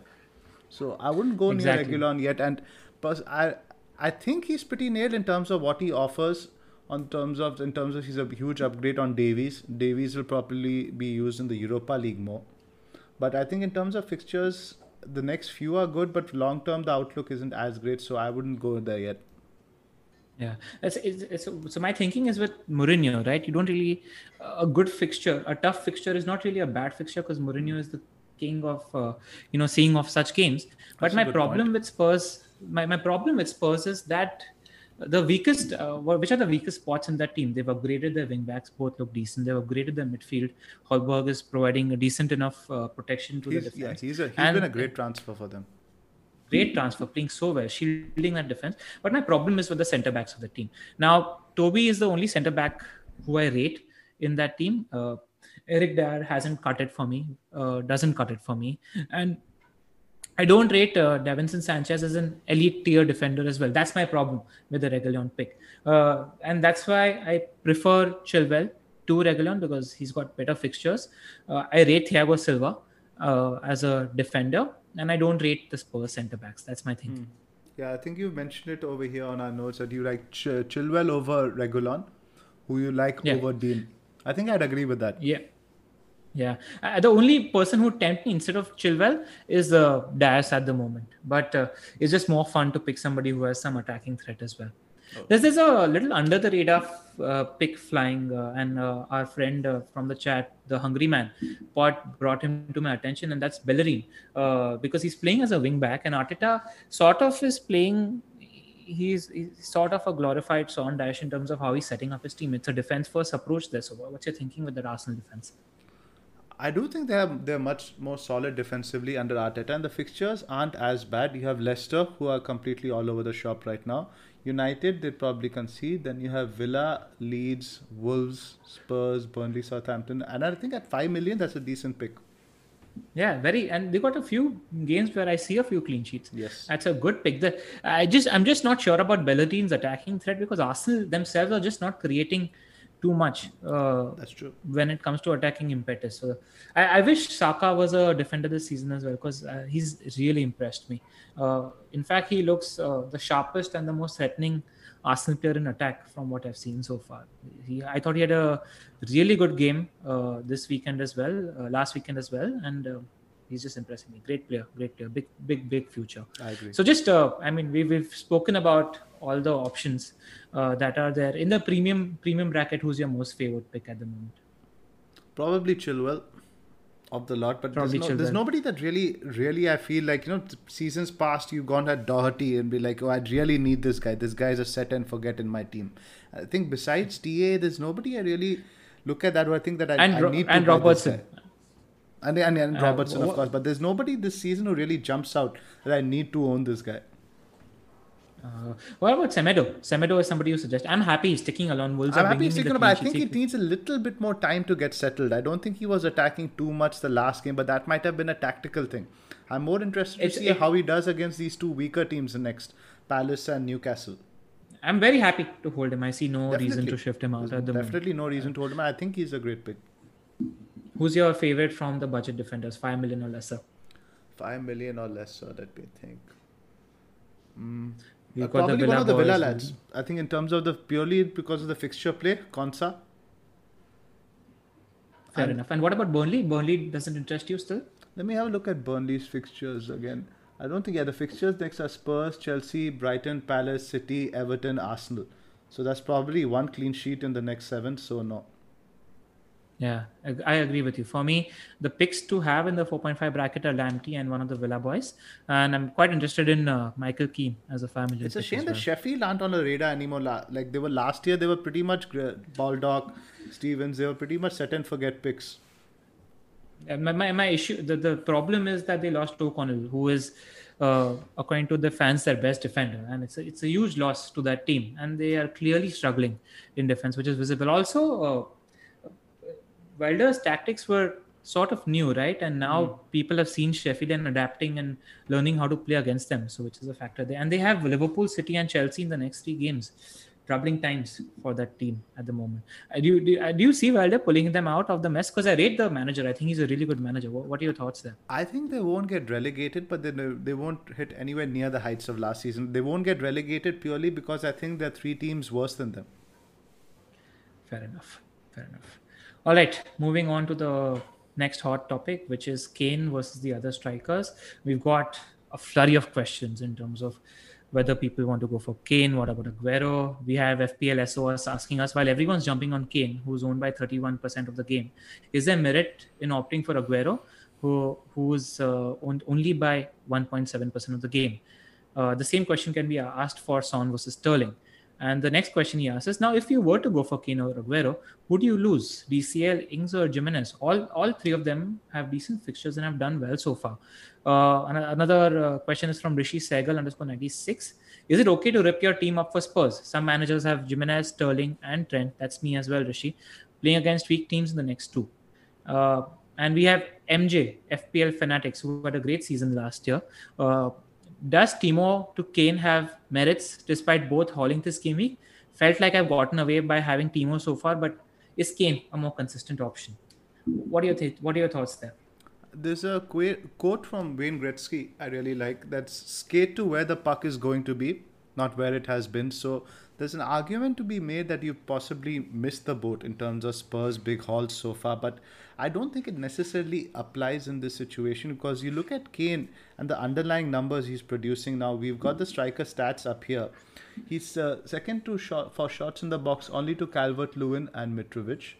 So I wouldn't go Exactly. near Reguilon yet. And plus I, I think he's pretty nailed in terms of what he offers. On terms of in terms of he's a huge upgrade on Davies. Davies will probably be used in the Europa League more. But I think in terms of fixtures, the next few are good, but long term the outlook isn't as great. So I wouldn't go there yet. Yeah, it's, it's, it's, so my thinking is with Mourinho, right? You don't really a good fixture, a tough fixture is not really a bad fixture because Mourinho is the king of uh, you know seeing off such games. But That's my problem point. with Spurs, my, my problem with Spurs is that the weakest, uh, which are the weakest spots in that team? They've upgraded their wing backs, both look decent. They've upgraded their midfield. Højbjerg is providing a decent enough uh, protection to He's, the yeah, defense. he's a, he's And- been a great transfer for them. Great transfer, playing so well, shielding that defense. But my problem is with the centre backs of the team. Now, Toby is the only centre back who I rate in that team. Uh, Eric Dier hasn't cut it for me, uh, doesn't cut it for me. And I don't rate uh, Davinson Sanchez as an elite tier defender as well. That's my problem with the Reguilon pick. Uh, and that's why I prefer Chilwell to Reguilon because he's got better fixtures. Uh, I rate Thiago Silva uh, as a defender, and I don't rate the Spurs centre backs. That's my thing. Yeah, I think you mentioned it over here on our notes that you like Ch- Chilwell over Reguilon, who you like Yeah. over Digne. I think I'd agree with that. Yeah. Yeah. Uh, the only person who tempt me instead of Chilwell is uh, Dias at the moment. But uh, it's just more fun to pick somebody who has some attacking threat as well. There's, is a little under the radar uh, pick flying, uh, and uh, our friend uh, from the chat, the Hungry Man, Pot brought him to my attention, and that's Bellerin uh, because he's playing as a wing back, and Arteta sort of is playing. He's, he's sort of a glorified Sean Dyche in terms of how he's setting up his team. It's a defense first approach there. So, what's your thinking with that Arsenal defense? I do think they have they're much more solid defensively under Arteta, and the fixtures aren't as bad. You have Leicester, who are completely all over the shop right now. United, they probably concede. Then you have Villa, Leeds, Wolves, Spurs, Burnley, Southampton, and I think at five million, that's a decent pick. Yeah, very, and they got a few games where I see a few clean sheets. Yes. that's a good pick. The, I just, I'm just not sure about Bellerin's attacking threat because Arsenal themselves are just not creating too much. Uh, That's true. When it comes to attacking impetus, so I, I wish Saka was a defender this season as well because uh, he's really impressed me. Uh, in fact, he looks uh, the sharpest and the most threatening Arsenal player in attack from what I've seen so far. He, I thought he had a really good game uh, this weekend as well, uh, last weekend as well, and he's just impressing me. Great player, great player, big, big, big future. I agree. So just, uh, I mean, we've, we've spoken about all the options uh, that are there in the premium premium bracket. Who's your most favorite pick at the moment? Probably Chilwell of the lot, but there's, no, there's nobody that really, really, I feel like you know, seasons past you've gone at Doherty and be like, oh, I really need this guy. This guy's a set and forget in my team. I think besides TA, there's nobody I really look at that. Or I think that I, And I need to and Robertson. And, and, and Uh, Robertson, of course, but there's nobody this season who really jumps out that I need to own this guy. Uh, what about Semedo? Semedo is somebody you suggest. I'm happy he's sticking along. Wolves I'm happy he's the taken up. I think it needs a little bit more time to get settled. I don't think he was attacking too much the last game, but that might have been a tactical thing. I'm more interested to It's- see it- how he does against these two weaker teams next, Palace and Newcastle. I'm very happy to hold him. I see no reason to shift him out There's at the moment. definitely no reason to hold him. I think he's a great pick. Who's your favorite from the budget defenders? Five million or lesser. Five million or less, so let me think. Mm. Uh, got the probably one of the Villa lads. I think in terms of the purely because of the fixture play, Konsa. Fair And- enough. And what about Burnley? Burnley doesn't interest you still? Let me have a look at Burnley's fixtures again. I don't think yeah the fixtures next are Spurs, Chelsea, Brighton, Palace, City, Everton, Arsenal. So that's probably one clean sheet in the next seven. So no. Yeah, I agree with you. For me, the picks to have in the 4.5 bracket are Lamptey and one of the Villa boys. And I'm quite interested in uh, Michael Keane as a family. It's a shame as that. Sheffield aren't on the radar anymore. Like they were last year, they were pretty much Baldock, Stevens. They were pretty much set and forget picks. My, my, my issue the, the problem is that they lost to O'Connell who is uh, according to the fans their best defender and it's a, it's a huge loss to that team and they are clearly struggling in defense which is visible also uh, Wilder's tactics were sort of new right and now people have seen Sheffield and adapting and learning how to play against them so which is a factor there and they have Liverpool City and Chelsea in the next three games troubling times for that team at the moment. Uh, do, you, do, you- uh, do you see Wilder pulling them out of the mess? Because I rate the manager. I think he's a really good manager. What, what are your thoughts there? I think they won't get relegated, but they they won't hit anywhere near the heights of last season. They won't get relegated purely because I think there are three teams worse than them. Fair enough. Fair enough. All right, moving on to the next hot topic, which is Kane versus the other strikers. We've got a flurry of questions in terms of whether people want to go for Kane, what about Aguero? We have FPL SOS asking us while everyone's jumping on Kane, who's owned by 31% of the game, is there merit in opting for Aguero, who who's uh, owned only by 1.7% of the game? Uh, the same question can be asked for Son versus Sterling. And the next question he asks is now, if you were to go for Kane or Aguero, do you lose? DCL, Ings, or Jimenez? All all three of them have decent fixtures and have done well so far. Uh, another uh, question is from Rishi Segal underscore 96. Is it okay to rip your team up for Spurs? Some managers have Jimenez, Sterling, and Trent. That's me as well, Rishi, playing against weak teams in the next two. Uh, and we have MJ, FPL Fanatics, who had a great season last year. Uh, does Timo to Kane have merits despite both hauling this game week? Felt like I've gotten away by having Timo so far, but is Kane a more consistent option? What do you think? What are your thoughts there? There's a qu- quote from Wayne Gretzky I really like that's skate to where the puck is going to be, not where it has been. So there's an argument to be made that you've possibly missed the boat in terms of Spurs' big hauls so far, but I don't think it necessarily applies in this situation because you look at Kane and the underlying numbers he's producing now. We've got the striker stats up here. He's uh, second to shot for shots in the box only to Calvert Lewin and Mitrovic.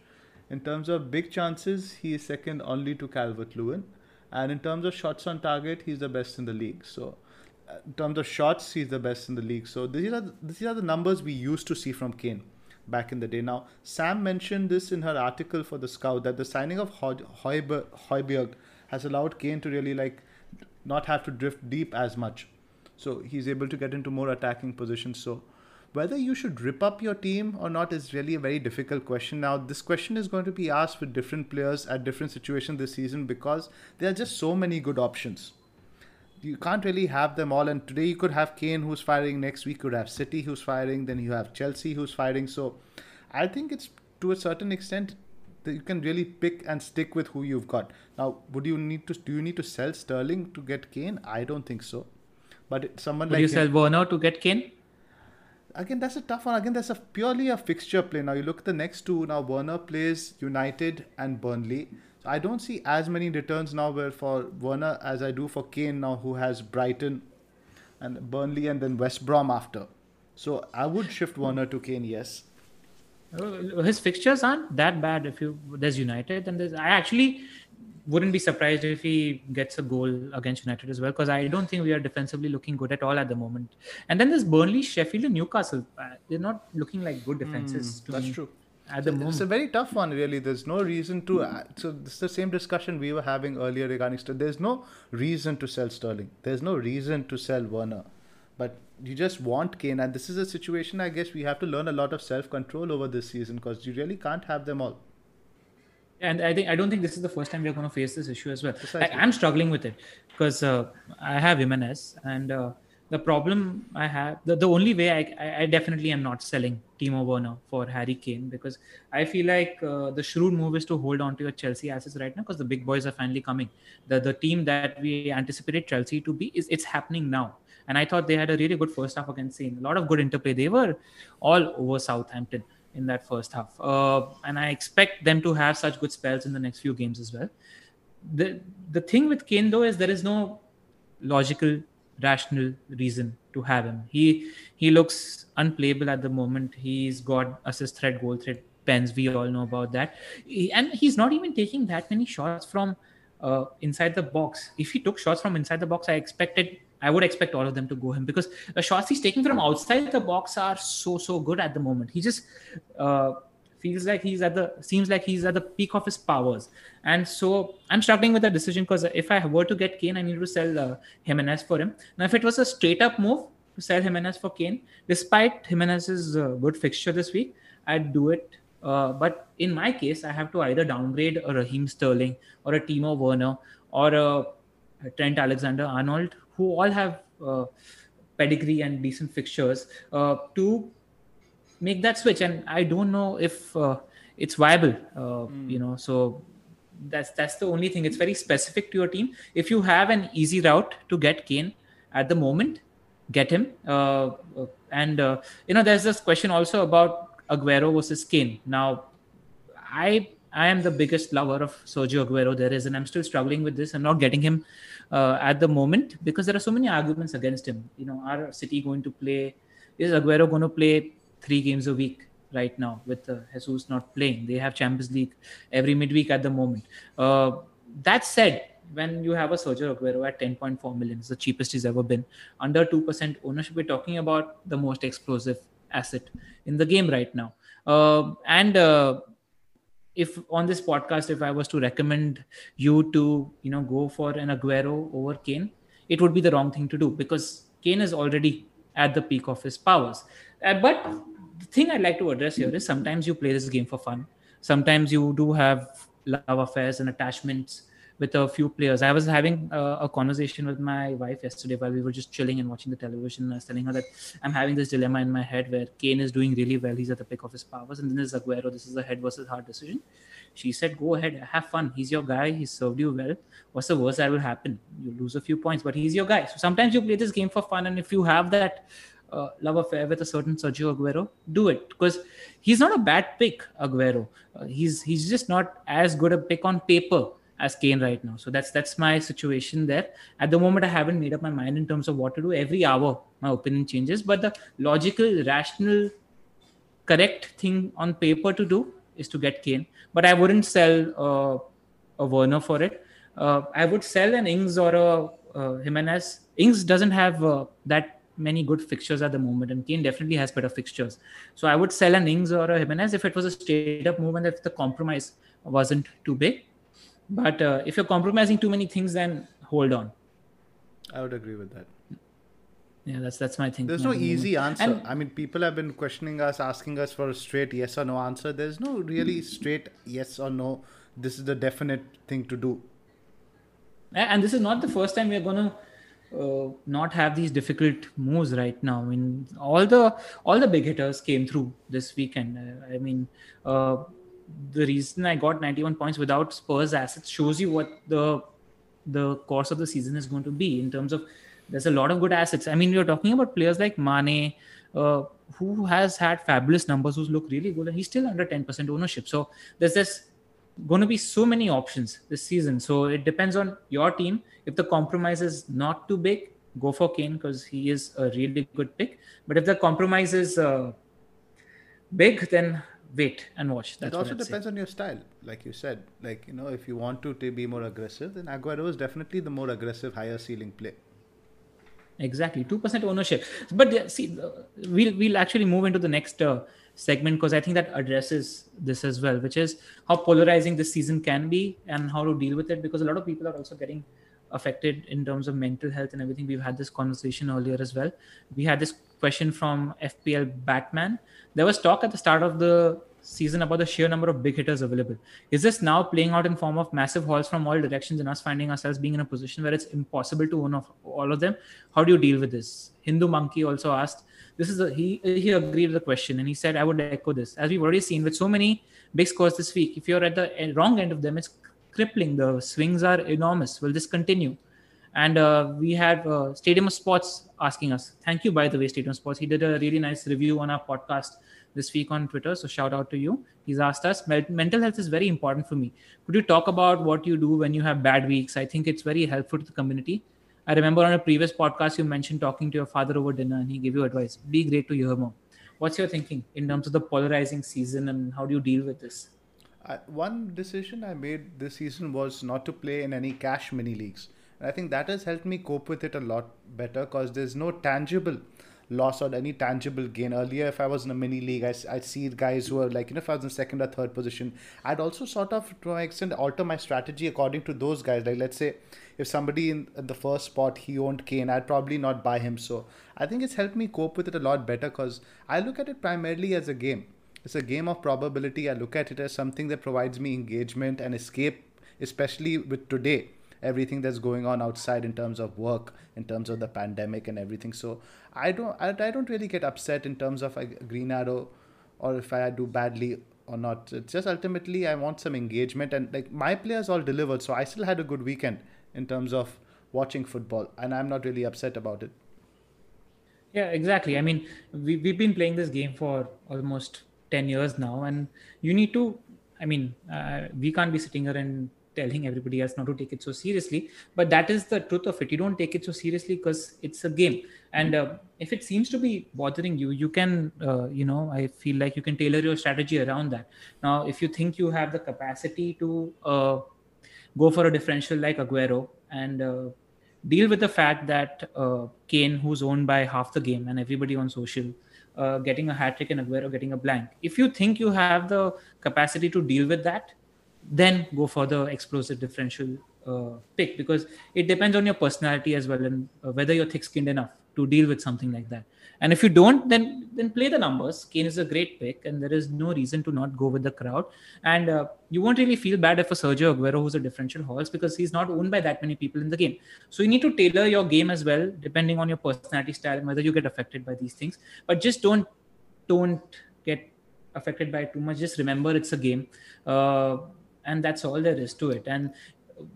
In terms of big chances, he is second only to Calvert Lewin. And in terms of shots on target, he's the best in the league. So, in terms of shots, he's the best in the league. So, these are, these are the numbers we used to see from Kane back in the day. Now, Sam mentioned this in her article for the Scout that the signing of Højbjerg has allowed Kane to really like not have to drift deep as much. So, he's able to get into more attacking positions. So, whether you should rip up your team or not is really a very difficult question. Now, this question is going to be asked with different players at different situations this season because there are just so many good options. You can't really have them all. And today you could have Kane who's firing, next week you could have City who's firing, then you have Chelsea who's firing. So I think it's to a certain extent, that you can really pick and stick with who you've got. Now, would you need to do you need to sell Sterling to get Kane? I don't think so. But someone Would like you him- sell Werner to get Kane? again that's a tough one again that's a purely a fixture play now you look at the next two now werner plays united and burnley so i don't see as many returns now where for werner as i do for kane now who has brighton and burnley and then west brom after so i would shift werner to kane yes His fixtures aren't that bad. If you there's United, and there's I actually wouldn't be surprised if he gets a goal against United as well because I don't think we are defensively looking good at all at the moment. And then there's Burnley, Sheffield, and Newcastle. Uh, they're not looking like good defenses. to that's me true At the it's moment, a very tough one really there's no reason to uh, so this is the same discussion we were having earlier regarding Sterling. there's no reason to sell sterling there's no reason to sell werner but you just want kane and this is a situation i guess we have to learn a lot of self-control over this season because you really can't have them all and I think I don't think this is the first time we're going to face this issue as well. I. I'm struggling with it because uh, I have Jimenez, and uh, the problem I have, the, the only way I, I, definitely am not selling Timo Werner for Harry Kane because I feel like uh, the shrewd move is to hold on to your Chelsea assets right now because the big boys are finally coming. The the team that we anticipated Chelsea to be is it's happening now. And I thought they had a really good first half against Spain. A lot of good interplay. They were all over Southampton in that first half. Uh, and I expect them to have such good spells in the next few games as well. The the thing with Kane though is there is no logical, rational reason to have him. He he looks unplayable at the moment. He's got assist threat, goal threat pens. We all know about that. He- and he's not even taking that many shots from uh, inside the box. If he took shots from inside the box, I expected I would expect all of them to go him because the shots he's taking from outside the box are so so good at the moment. He just uh, feels like he's at the seems like he's at the peak of his powers, and so I'm struggling with that decision because if I were to get Kane, I need to sell uh, Jimenez for him. Now, if it was a straight up move to sell Jimenez for Kane, despite Jimenez's uh, good fixture this week, I'd do it. Uh, but in my case, I have to either downgrade a Raheem Sterling or a Timo Werner or a Trent Alexander Arnold, who all have uh, pedigree and decent fixtures, uh, to make that switch. And I don't know if uh, it's viable. Uh, You know, so that's that's the only thing. It's very specific to your team. If you have an easy route to get Kane at the moment, get him. Uh, uh, and uh, you know, there's this question also about Aguero versus Kane. Now, I I am the biggest lover of Sergio Aguero there is, and I'm still struggling with this. I'm not getting him uh, at the moment because there are so many arguments against him. You know, are City going to play? Is Aguero going to play three games a week right now with uh, Jesus not playing? They have Champions League every midweek at the moment. Uh, that said, when you have a Sergio Aguero at 10.4 million, it's the cheapest he's ever been, under 2% ownership, we're talking about the most explosive asset in the game right now. Uh, and uh, if on this podcast, if I was to recommend you to, you know, go for an Aguero over Kane, it would be the wrong thing to do because Kane is already at the peak of his powers. Uh, but the thing I'd like to address here is sometimes you play this game for fun. Sometimes you do have love affairs and attachments with a few players. I was having uh, a conversation with my wife yesterday while we were just chilling and watching the television. I was telling her that I'm having this dilemma in my head where Kane is doing really well. He's at the peak of his powers. And then there's Aguero. This is a head versus heart decision. She said, Go ahead, have fun. He's your guy. He served you well. What's the worst that will happen? You lose a few points, but he's your guy. So sometimes you play this game for fun. And if you have that uh, love affair with a certain Sergio Aguero, do it because he's not a bad pick, Aguero. Uh, he's he's just not as good a pick on paper as Kane right now. So that's that's my situation there. At the moment, I haven't made up my mind in terms of what to do. Every hour, my opinion changes. But the logical, rational, correct thing on paper to do is to get Kane. But I wouldn't sell uh, a Werner for it. Uh, I would sell an Ings or a uh, Jimenez. Ings doesn't have uh, that many good fixtures at the moment, and Kane definitely has better fixtures. So I would sell an Ings or a Jimenez if it was a straight up move and if the compromise wasn't too big. But uh, if you're compromising too many things, then hold on. I would agree with that. Yeah, that's that's my thing. There's no easy answer. And- I mean, people have been questioning us, asking us for a straight yes or no answer. There's no really straight yes or no. This is the definite thing to do. and this is not the first time we're going to uh, not have these difficult moves right now. I mean, all the all the big hitters came through this weekend. Uh, I mean, uh, the reason I got 91 points without Spurs assets shows you what the the course of the season is going to be in terms of there's a lot of good assets. I mean, you're talking about players like Mane, uh, who has had fabulous numbers, who's look really good, and he's still under 10% ownership. So there's this going to be so many options this season. So it depends on your team. If the compromise is not too big, go for Kane because he is a really good pick. But if the compromise is uh, big, then wait and watch. That's it also depends say. on your style, like you said. Like you know, if you want to, to be more aggressive, then Aguero is definitely the more aggressive, higher ceiling play. Exactly, two percent ownership. But see, we'll we'll actually move into the next uh, segment because I think that addresses this as well, which is how polarizing this season can be and how to deal with it. Because a lot of people are also getting affected in terms of mental health and everything. We've had this conversation earlier as well. We had this question from FPL Batman. There was talk at the start of the season about the sheer number of big hitters available. Is this now playing out in form of massive hauls from all directions and us finding ourselves being in a position where it's impossible to own all of them? How do you deal with this? Hindu Monkey also asked, this is a, he he agreed with the question and he said I would echo this as we've already seen with so many big scores this week. If you're at the wrong end of them, it's crippling. The swings are enormous. Will this continue? And uh, we have uh, Stadium Sports asking us. Thank you, by the way, Stadium Sports. He did a really nice review on our podcast this week on Twitter. So shout out to you. He's asked us. Mental health is very important for me. Could you talk about what you do when you have bad weeks? I think it's very helpful to the community. I remember on a previous podcast you mentioned talking to your father over dinner and he gave you advice. Be great to your mom. What's your thinking in terms of the polarizing season and how do you deal with this? One decision I made this season was not to play in any cash mini leagues. And I think that has helped me cope with it a lot better because there's no tangible loss or any tangible gain. Earlier, if I was in a mini league, I, I'd see guys who are like, you know, if I was in second or third position, I'd also sort of, to an extent, alter my strategy according to those guys. Like, let's say if somebody in, in the first spot, he owned Kane, I'd probably not buy him. So I think it's helped me cope with it a lot better because I look at it primarily as a game. It's a game of probability. I look at it as something that provides me engagement and escape, especially with today everything that's going on outside in terms of work in terms of the pandemic and everything. So i don't i, don't really get upset in terms of a green arrow or if i do badly or not. It's just ultimately i want some engagement and like my players all delivered so i still had a good weekend in terms of watching football and i'm not really upset about it. Yeah exactly. I mean we, we've been playing this game for almost 10 years now and you need to i mean uh, we can't be sitting here and telling everybody else not to take it so seriously. But that is the truth of it. You don't take it so seriously because it's a game. And uh, if it seems to be bothering you you can uh, you know i feel like you can tailor your strategy around that. Now if you think you have the capacity to uh, go for a differential like aguero and uh, deal with the fact that uh, kane who's owned by half the game and everybody on social uh, getting a hat trick and aguero getting a blank if you think you have the capacity to deal with that then go for the explosive differential uh, pick because it depends on your personality as well and uh, whether you're thick-skinned enough to deal with something like that. And if you don't, then then play the numbers. Kane is a great pick, and there is no reason to not go with the crowd. And uh, you won't really feel bad if a Sergio Aguero, who's a differential horse, because he's not owned by that many people in the game. So you need to tailor your game as well, depending on your personality style and whether you get affected by these things. But just don't don't get affected by it too much. Just remember it's a game. Uh, and that's all there is to it. And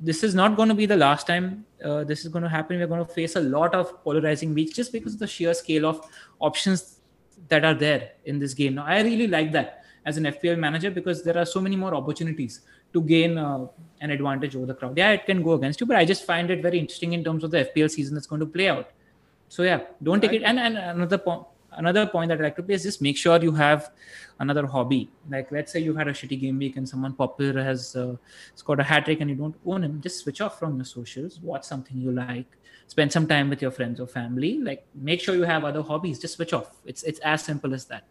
this is not going to be the last time uh, this is going to happen. We're going to face a lot of polarizing weeks just because of the sheer scale of options that are there in this game. Now i really like that as an fpl manager because there are so many more opportunities to gain uh, an advantage over the crowd. Yeah it can go against you but i just find it very interesting in terms of the fpl season that's going to play out. So yeah don't take it. And, and another point another point that I like to play is just make sure you have another hobby. Like let's say you had a shitty game week and someone popular has uh, scored a hat trick and you don't own him. Just switch off from your socials, watch something you like, spend some time with your friends or family. Like make sure you have other hobbies. Just switch off. It's it's as simple as that.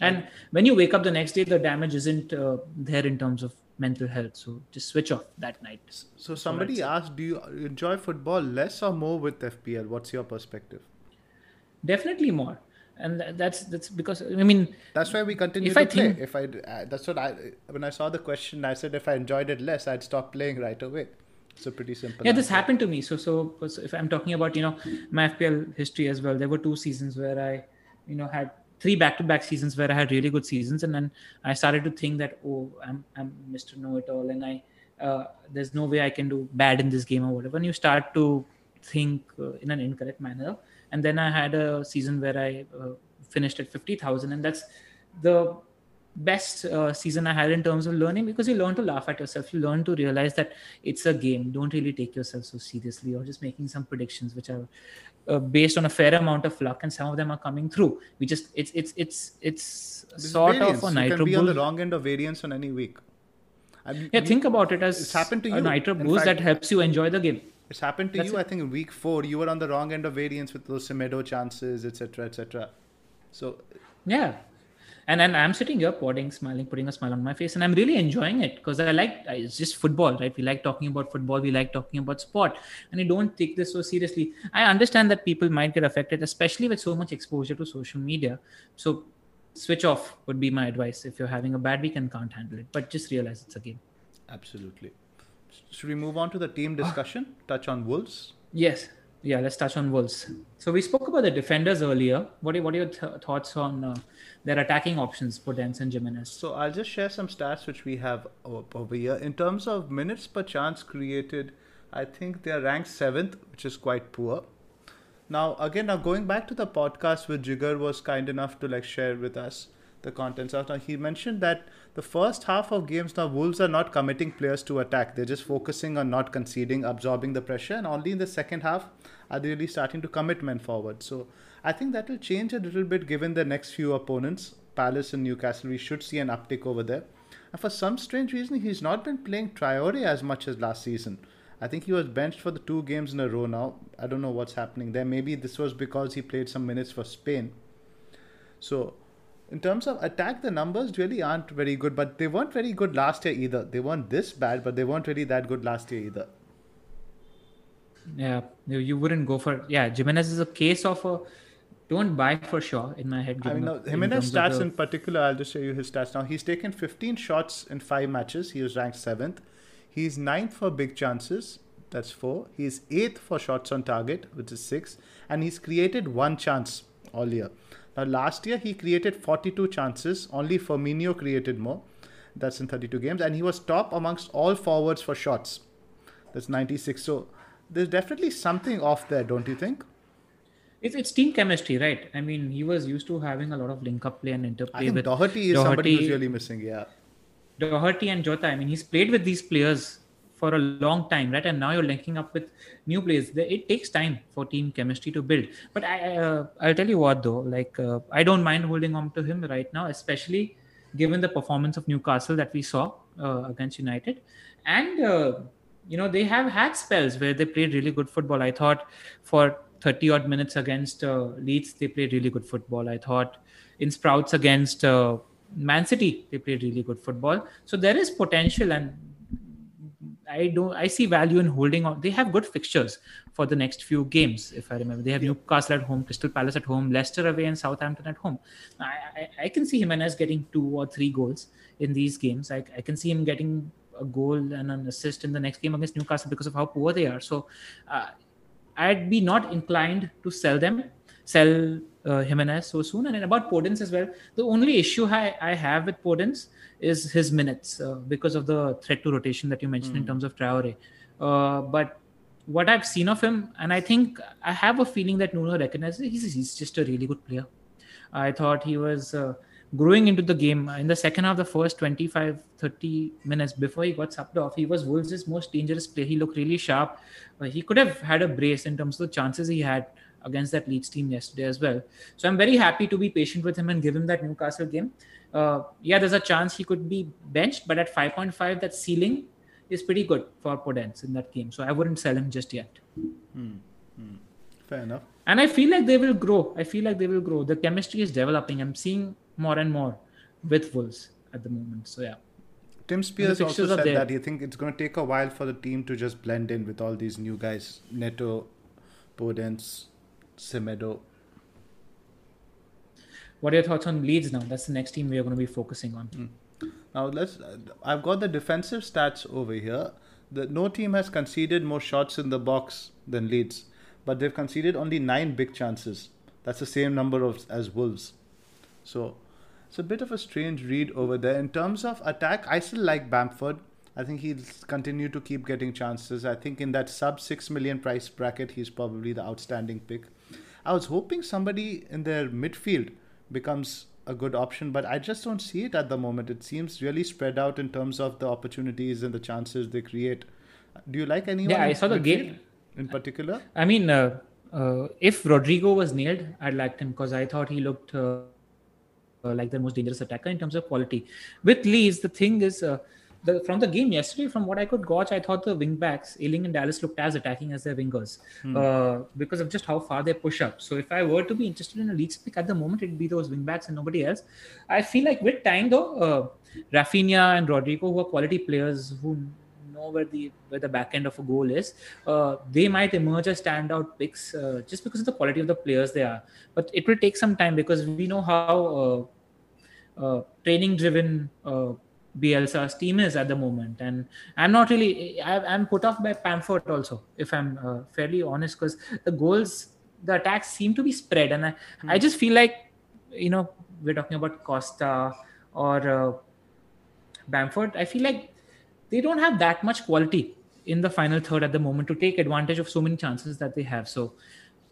And when you wake up the next day, the damage isn't uh, there in terms of mental health. So just switch off that night. So somebody asked, do you enjoy football less or more with FPL? What's your perspective? Definitely more and that's that's because I mean that's why we continue if to I play. Think, if I uh, that's what I when I saw the question, I said if I enjoyed it less, I'd stop playing right away. so pretty simple. Yeah, this happened to me. So, so, so if I'm talking about you know my FPL history as well, there were two seasons where I, you know, had three back-to-back seasons where I had really good seasons, and then I started to think that oh, I'm I'm Mr. Know-it-all, and I uh, there's no way I can do bad in this game or whatever. And you start to think uh, in an incorrect manner, and then I had a season where I uh, finished at fifty thousand, and that's the best uh, season I had in terms of learning because you learn to laugh at yourself. You learn to realize that it's a game. Don't really take yourself so seriously or just making some predictions which are uh, based on a fair amount of luck and some of them are coming through. We just it's it's it's it's There's sort variance. of a nitro. you can be on the wrong end of variance on any week. I mean, Yeah, we- think about it as It's happened to you. a nitro In boost fact- that helps you enjoy the game. It's happened to That's you. it. I think in week four, you were on the wrong end of variance with those Semedo chances, etc., etc. So Yeah. And and I'm sitting here podding, smiling, putting a smile on my face, and I'm really enjoying it because I like it's just football, right? We like talking about football, we like talking about sport, and you don't take this so seriously. I understand that people might get affected, especially with so much exposure to social media. So switch off would be my advice if you're having a bad week and can't handle it. But just realize it's a game. absolutely. Should we move on to the team discussion? Touch on Wolves. Yes. Yeah, let's touch on Wolves. So we spoke about the defenders earlier. What are, what are your th- thoughts on uh, their attacking options, Podence and Jimenez? So I'll just share some stats which we have over here. In terms of minutes per chance created, I think they are ranked seventh, which is quite poor. Now again, now going back to the podcast where Jigger was kind enough to like share with us the contents of. Now he mentioned that the first half of games now Wolves are not committing players to attack. They're just focusing on not conceding, absorbing the pressure, and only in the second half are they really starting to commit men forward. So I think that will change a little bit given the next few opponents, Palace and Newcastle. We should see an uptick over there. And for some strange reason, he's not been playing Traore as much as last season. I think he was benched for the two games in a row now. I don't know what's happening there. Maybe this was because he played some minutes for Spain. So, in terms of attack, the numbers really aren't very good, but they weren't very good last year either. They weren't this bad, but they weren't really that good last year either. Yeah, you, you wouldn't go for yeah. Jimenez is a case of a don't buy for sure in my head. I mean, now, the- in Jimenez stats of in particular, I'll just show you his stats now. He's taken 15 shots in five matches. He was ranked seventh. He's ninth for big chances. That's four. He's eighth for shots on target, which is six. And he's created one chance all year. Now, last year, he created 42 chances. Only Firmino created more. That's in 32 games. And he was top amongst all forwards for shots. That's 96. So, there's definitely something off there, don't you think? it's, it's team chemistry, right? I mean, he was used to having a lot of link up play and interplay I think with Doherty is somebody who's really missing, yeah. Doherty and Jota. I mean, he's played with these players for a long time, right? And now you're linking up with new players. It takes time for team chemistry to build. But I, uh, I'll tell you what, though, like uh, I don't mind holding on to him right now, especially given the performance of Newcastle that we saw uh, against United, and uh, you know they have had spells where they played really good football. I thought for 30 odd minutes against uh, Leeds, they played really good football. I thought in Sprouts against uh, Man City, they played really good football. So there is potential, and I don't. I see value in holding on. They have good fixtures for the next few games. If I remember, they have Newcastle at home, Crystal Palace at home, Leicester away, and Southampton at home. I, I, I can see Jimenez getting two or three goals in these games. I, I can see him getting a goal and an assist in the next game against Newcastle because of how poor they are. So. Uh, I'd be not inclined to sell them, sell uh, Jimenez so soon. And about Podence as well, the only issue I, I have with Podence is his minutes uh, because of the threat to rotation that you mentioned in terms of Traore. Uh, but what I've seen of him, and I think I have a feeling that Nuno recognizes he's, he's just a really good player. I thought he was uh, growing into the game in the second half, the first 25 30 minutes before he got subbed off. He was Wolves' most dangerous player. He looked really sharp. Uh, he could have had a brace in terms of the chances he had against that Leeds team yesterday as well. So I'm very happy to be patient with him and give him that Newcastle game. Uh, yeah, there's a chance he could be benched, but at 5.5, that ceiling is pretty good for Podence in that game. So I wouldn't sell him just yet. Fair enough. And I feel like they will grow. I feel like they will grow. The chemistry is developing. I'm seeing more and more with Wolves at the moment. So yeah. Tim Spiers also said that he think it's going to take a while for the team to just blend in with all these new guys, Neto, Podence, Semedo. What are your thoughts on Leeds now? That's the next team we are going to be focusing on. Hmm. Now let's. I've got the defensive stats over here. the, no team has conceded more shots in the box than Leeds, but they've conceded only nine big chances. That's the same number of as Wolves. So it's a bit of a strange read over there. In terms of attack, I still like Bamford. I think he'll continue to keep getting chances. I think in that sub 6 million price bracket, he's probably the outstanding pick. I was hoping somebody in their midfield becomes a good option, but I just don't see it at the moment. It seems really spread out in terms of the opportunities and the chances they create. Do you like anyone? Yeah, I saw the game in particular. I mean, uh, uh, if Rodrigo was nailed, I'd liked him because I thought he looked uh, uh, like the most dangerous attacker in terms of quality. With Leeds, the thing is, uh, the, from the game yesterday, from what I could gauge, I thought the wing backs, Ayling and Dallas, looked as attacking as their wingers hmm. uh, because of just how far they push up. So if I were to be interested in a Leeds pick at the moment, it'd be those wing backs and nobody else. I feel like with time though, uh, Raphinha and Rodrigo, who are quality players who know where the where the back end of a goal is, uh, they might emerge as standout picks uh, just because of the quality of the players they are. But it will take some time because we know how uh, uh training driven uh, Bielsa's team is at the moment, and I'm not really I'm put off by Bamford also, if I'm uh, fairly honest, because the goals, the attacks seem to be spread, and I, mm. I just feel like you know we're talking about Costa or Bamford. I feel like they don't have that much quality in the final third at the moment to take advantage of so many chances that they have. So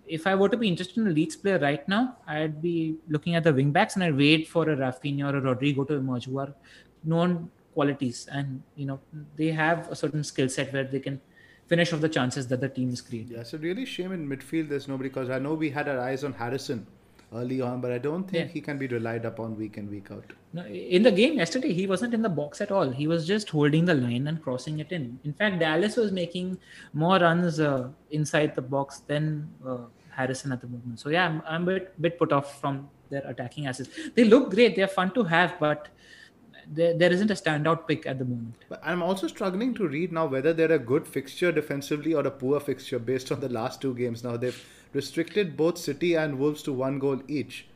if I were to be interested in a Leeds player right now, I'd be looking at the wing backs and I'd wait for a Raphinha or a Rodrigo to emerge who are known qualities and you know they have a certain skill set where they can finish off the chances that the team is creating. Yeah, so really shame in midfield there's nobody because I know we had our eyes on Harrison early on, but I don't think yeah. he can be relied upon week in week out. No, in the game yesterday, he wasn't in the box at all. He was just holding the line and crossing it in. In fact, Dallas was making more runs uh, inside the box than uh, Harrison at the moment. So yeah, I'm, I'm a bit, bit put off from their attacking assets. They look great. They're fun to have, but there, there isn't a standout pick at the moment. But I'm also struggling to read now whether they're a good fixture defensively or a poor fixture based on the last two games. Now they've restricted both City and Wolves to one goal each.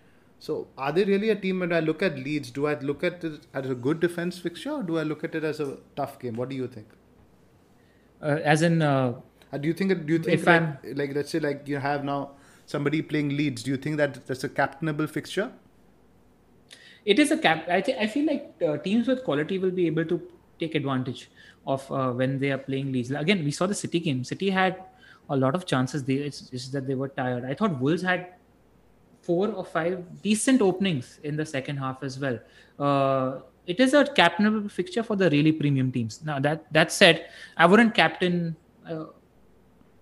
So, are they really a team? When I look at Leeds, do I look at it as a good defense fixture, or do I look at it as a tough game? What do you think? Uh, as in, uh, uh, do you think? Do you think like, like, let's say, like you have now somebody playing Leeds? Do you think that that's a captainable fixture? It is a cap. I think I feel like uh, teams with quality will be able to take advantage of uh, when they are playing Leeds. Again, we saw the City game. City had a lot of chances. They it's, it's that they were tired. I thought Wolves had four or five decent openings in the second half as well. Uh, it is a captainable fixture for the really premium teams. Now that that said, I wouldn't captain uh,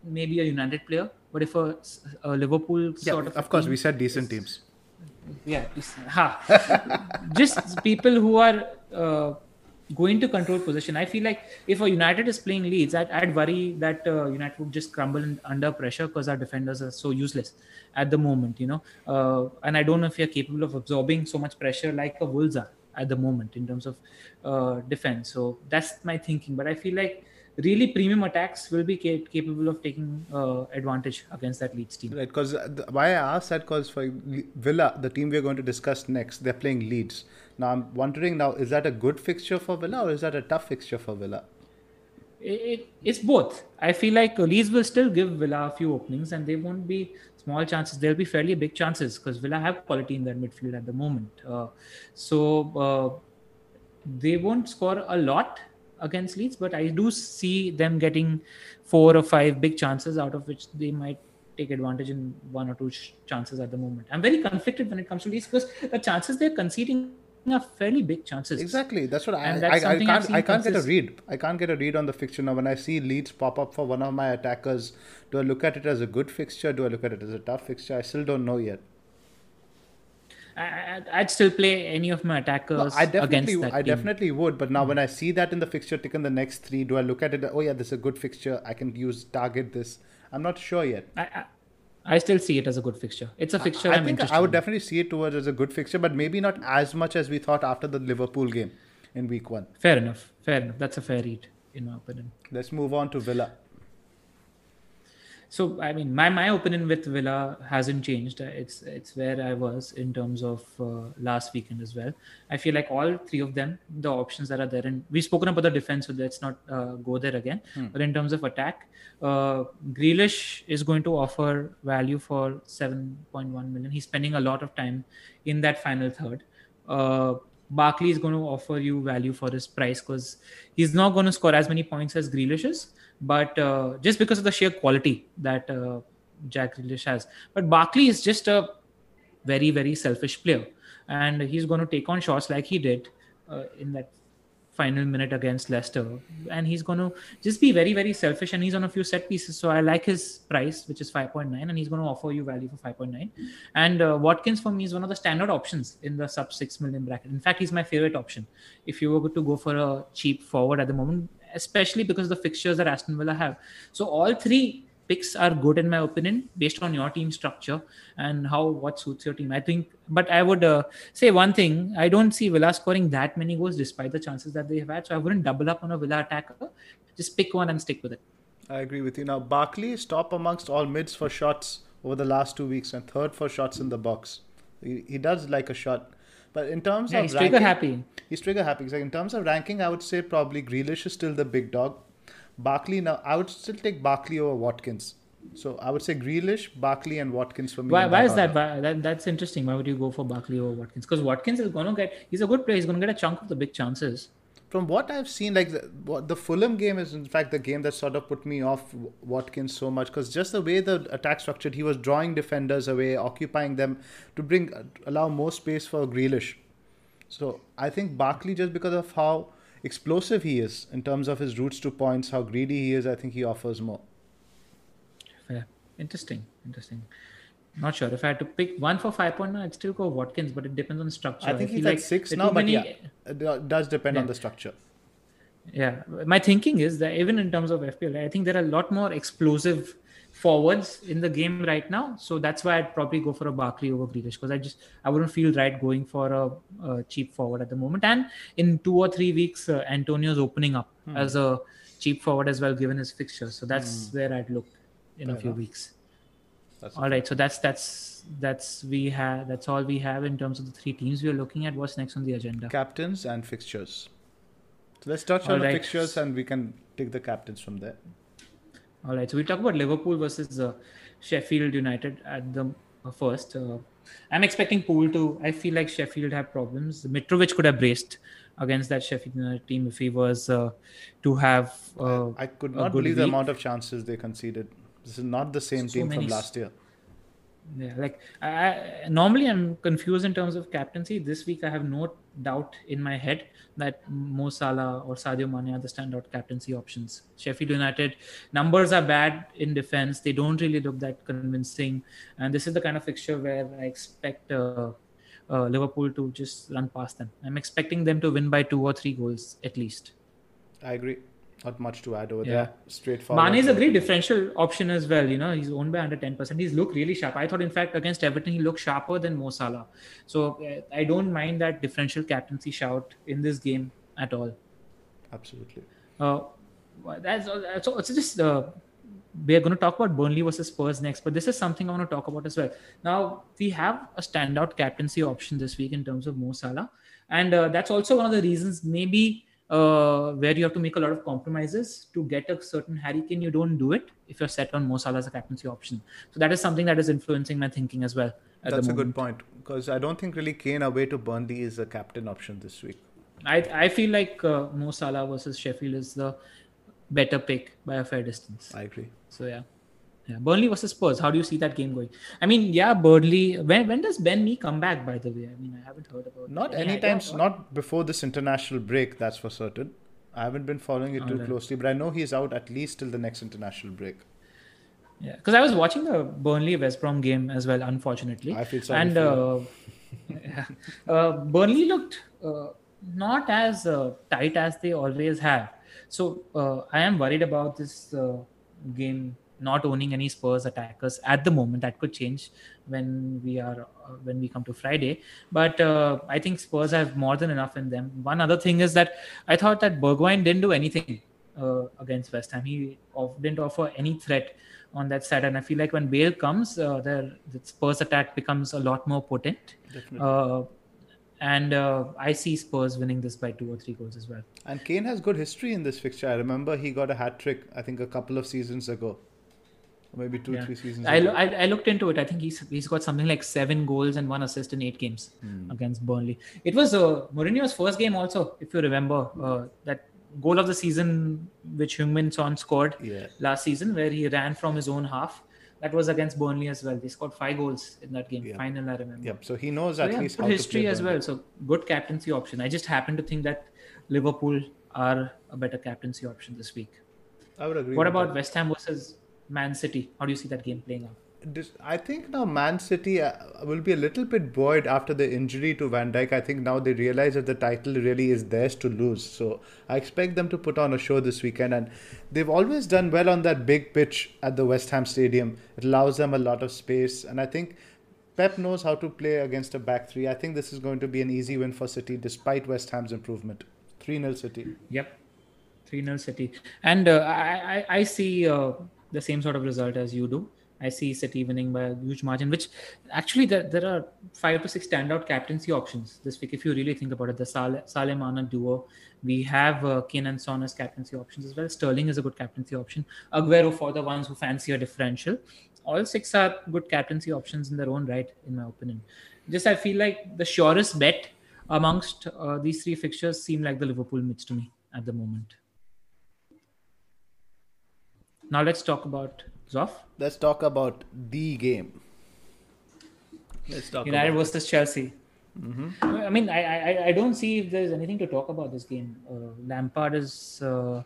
maybe a United player, but if a, a Liverpool yeah, sort of of course we said decent is, teams. Yeah, ha. just people who are uh, going to control possession. I feel like if a United is playing Leeds, I'd, I'd worry that uh, United would just crumble in, under pressure because our defenders are so useless at the moment, you know. Uh, and I don't know if you're capable of absorbing so much pressure like a Wolves are at the moment in terms of uh, defense. So that's my thinking. But I feel like really premium attacks will be ca- capable of taking uh, advantage against that Leeds team. Right, because why I asked that because for Villa, the team we're going to discuss next, they're playing Leeds. Now I'm wondering now, is that a good fixture for Villa or is that a tough fixture for Villa? It, it, it's both. I feel like Leeds will still give Villa a few openings and they won't be small chances. There'll be fairly big chances because Villa have quality in their midfield at the moment. Uh, so uh, they won't score a lot against Leeds, but I do see them getting four or five big chances out of which they might take advantage in one or two chances at the moment. I'm very conflicted when it comes to Leeds because the chances they're conceding are fairly big chances. Exactly. That's what I, I, I, can't I can't get a read. I can't get a read on the fixture now. When I see Leeds pop up for one of my attackers, do I look at it as a good fixture? Do I look at it as a tough fixture? I still don't know yet. I, would still play any of my attackers no, I definitely, I team. definitely would. But now mm when I see that in the fixture tick in the next three, do I look at it? Oh yeah, this is a good fixture. I can use target this. I'm not sure yet. I, I, I still see it as a good fixture. It's a fixture. I, I think I would in. definitely see it towards as a good fixture, but maybe not as much as we thought after the Liverpool game in week one. Fair enough. Fair enough. That's a fair read, in my opinion. Let's move on to Villa. So I mean, my my opinion with Villa hasn't changed. It's it's where I was in terms of uh, last weekend as well. I feel like all three of them, the options that are there, and we've spoken about the defense, so let's not uh, go there again. Hmm. But in terms of attack, uh, Grealish is going to offer value for 7.1 million. He's spending a lot of time in that final third. Uh, Barkley is going to offer you value for his price because he's not going to score as many points as Grealish is but uh, just because of the sheer quality that uh, Jack Grealish has. But Barkley is just a very, very selfish player, and he's going to take on shots like he did uh, in that final minute against Leicester, and he's going to just be very, very selfish. And he's on a few set pieces, so I like his price, which is 5.9, and he's going to offer you value for 5.9. And uh, Watkins for me is one of the standard options in the sub six million bracket. In fact, he's my favorite option. If you were to go for a cheap forward at the moment, especially because the fixtures that Aston Villa have. So all three picks are good in my opinion based on your team structure and how what suits your team. I think but i would uh, say one thing i don't see villa scoring that many goals despite the chances that they have had. So i wouldn't double up on a villa attacker. Just pick one and stick with it. I agree with you. Now barkley top amongst all mids for shots over the last two weeks and third for shots in the box. He, he does like a shot but in terms yeah, of he's ranking, trigger happy. He's trigger happy. So in terms of ranking, I would say probably Grealish is still the big dog. Barkley now, I would still take Barkley over Watkins. So I would say Grealish, Barkley, and Watkins for me. Why, why is that? Why, that? That's interesting. Why would you go for Barkley over Watkins? Because Watkins is going to get. He's a good player. He's going to get a chunk of the big chances from what I've seen, like the, the Fulham game is in fact the game that sort of put me off Watkins so much because just the way the attack structured, he was drawing defenders away, occupying them to bring uh, allow more space for Grealish. So I think Barkley, just because of how explosive he is in terms of his routes to points, how greedy he is, I think he offers more. Fair, interesting, interesting. Not sure. If I had to pick one for five point nine, I'd still go Watkins, but it depends on structure. I think I he's like at six now, but yeah, it does depend yeah. on the structure. Yeah, my thinking is that even in terms of FPL, I think there are a lot more explosive forwards in the game right now. So that's why I'd probably go for a Barkley over Grealish because I just I wouldn't feel right going for a, a, cheap forward at the moment. And in two or three weeks, uh, Antonio's opening up hmm. as a cheap forward as well, given his fixture. So that's hmm. where I'd look in Fair a few enough. weeks. That's all right. So that's that's that's we have that's all we have in terms of the three teams we are looking at. What's next on the agenda? Captains and fixtures. So let's touch all on right. the fixtures and we can take the captains from there. All right. So we talk about Liverpool versus uh, Sheffield United at the uh, first. Uh, I'm expecting Poole to. I feel like Sheffield have problems. Mitrovic could have braced against that Sheffield United team if he was uh, to have. Uh, I could not believe week. the amount of chances they conceded. This is not the same so team from last year. Yeah, like I, normally I'm confused in terms of captaincy. This week I have no doubt in my head that Mo Salah or Sadio Mane are the standout captaincy options. Sheffield United numbers are bad in defense; they don't really look that convincing, and this is the kind of fixture where I expect uh, uh, Liverpool to just run past them. I'm expecting them to win by two or three goals at least. I agree. Not much to add over yeah. there. Straightforward. Mane is a great differential option as well. You know, he's owned by under 10%. He's looked really sharp. I thought, in fact, against Everton, he looked sharper than Mo Salah. So uh, I don't mind that differential captaincy shout in this game at all. Absolutely. Uh, that's, so it's just uh, we are going to talk about Burnley versus Spurs next, but this is something I want to talk about as well. Now we have a standout captaincy option this week in terms of Mo Salah, and uh, that's also one of the reasons maybe uh, where you have to make a lot of compromises to get a certain Harry Kane, you don't do it if you're set on Mo Salah as a captaincy option. So that is something that is influencing my thinking as well. That's a good point because I don't think really Kane away to Burnley is a captain option this week. I I feel like uh, Mo Salah versus Sheffield is the better pick by a fair distance. I agree. So yeah. Yeah, Burnley versus Spurs. How do you see that game going? I mean, yeah, Burnley. When when does Ben Mee come back? By the way, I mean, I haven't heard about. Not any anytime. Not before this international break. That's for certain. I haven't been following it too closely, but I know he's out at least till the next international break. Yeah, because I was watching the Burnley West Brom game as well. Unfortunately, I feel sorry. And uh, yeah, uh, Burnley looked uh, not as uh, tight as they always have. So uh, I am worried about this uh, game not owning any Spurs attackers at the moment. That could change when we are uh, when we come to Friday. But uh, I think Spurs have more than enough in them. One other thing is that I thought that Bergwijn didn't do anything uh, against West Ham. He didn't offer any threat on that side, and I feel like when Bale comes, uh, the Spurs attack becomes a lot more potent. Uh, and uh, I see Spurs winning this by two or three goals as well. And Kane has good history in this fixture. I remember he got a hat trick, I think, a couple of seasons ago maybe two, yeah. three seasons. I, I, I, looked into it. I think he's he's got something like seven goals and one assist in eight games hmm. against Burnley. It was uh, Mourinho's first game also, if you remember uh, that goal of the season which Heung-min Son scored yeah. last season, where he ran from his own half. That was against Burnley as well. They scored five goals in that game. Yeah. Final, I remember. Yep. So he knows at so, least how history as well. So good captaincy option. I just happen to think that Liverpool are a better captaincy option this week. I would agree. What about that. West Ham versus Man City? How do you see that game playing out? I think now Man City uh, will be a little bit buoyed after the injury to Van Dijk. I think now they realize that the title really is theirs to lose. So I expect them to put on a show this weekend. And they've always done well on that big pitch at the West Ham Stadium. It allows them a lot of space. And I think Pep knows how to play against a back three. I think this is going to be an easy win for City despite West Ham's improvement. 3 0 City. Yep. 3 0 City. And uh, I, I, I see. Uh the same sort of result as you do. I see City winning by a huge margin, which actually there, there are five to six standout captaincy options this week. If you really think about it, the Sal- Salemana duo, we have uh, Kane and Son as captaincy options as well. Sterling is a good captaincy option. Aguero for the ones who fancy a differential. All six are good captaincy options in their own right, in my opinion. Just I feel like the surest bet amongst uh, these three fixtures seem like the Liverpool mids to me at the moment. Now let's talk about Zoff. Let's talk about the game. Let's talk United about versus Chelsea. Mm-hmm. I mean, I, I I don't see if there's anything to talk about this game. Uh, Lampard is uh,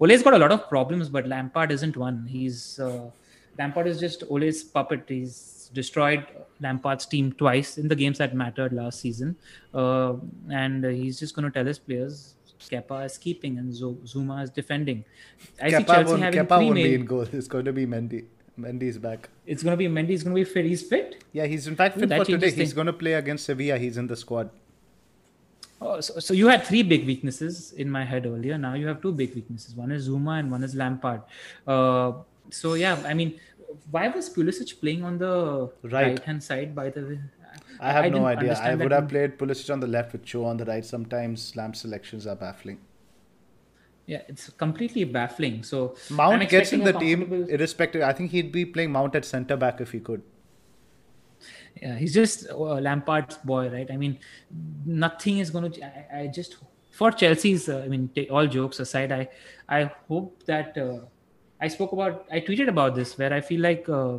Ole's got a lot of problems, but Lampard isn't one. He's uh, Lampard is just Ole's puppet. He's destroyed Lampard's team twice in the games that mattered last season, uh, and he's just going to tell his players Kepa is keeping and Zouma is defending. I Kepa see Chelsea won't, having Kepa won't be in goal. It's going to be Mendy. Mendy's back. It's going to be Mendy's going to be fit. He's fit. Yeah, he's in fact fit Ooh, for today. He's going to play against Sevilla. He's in the squad. Oh, so, so you had three big weaknesses in my head earlier. Now you have two big weaknesses. One is Zouma and one is Lampard. Uh, so yeah, I mean, why was Pulisic playing on the right hand side? By the way, I have I no idea. I would have played Pulisic on the left with Cho on the right. Sometimes Lamp selections are baffling. Yeah, it's completely baffling. So Mount gets in the team irrespective. I think he'd be playing Mount at centre back if he could. Yeah, he's just uh, Lampard's boy, right? I mean, nothing is going to. I, I just for Chelsea's. Uh, I mean, all jokes aside, I I hope that uh, I spoke about. I tweeted about this where I feel like uh,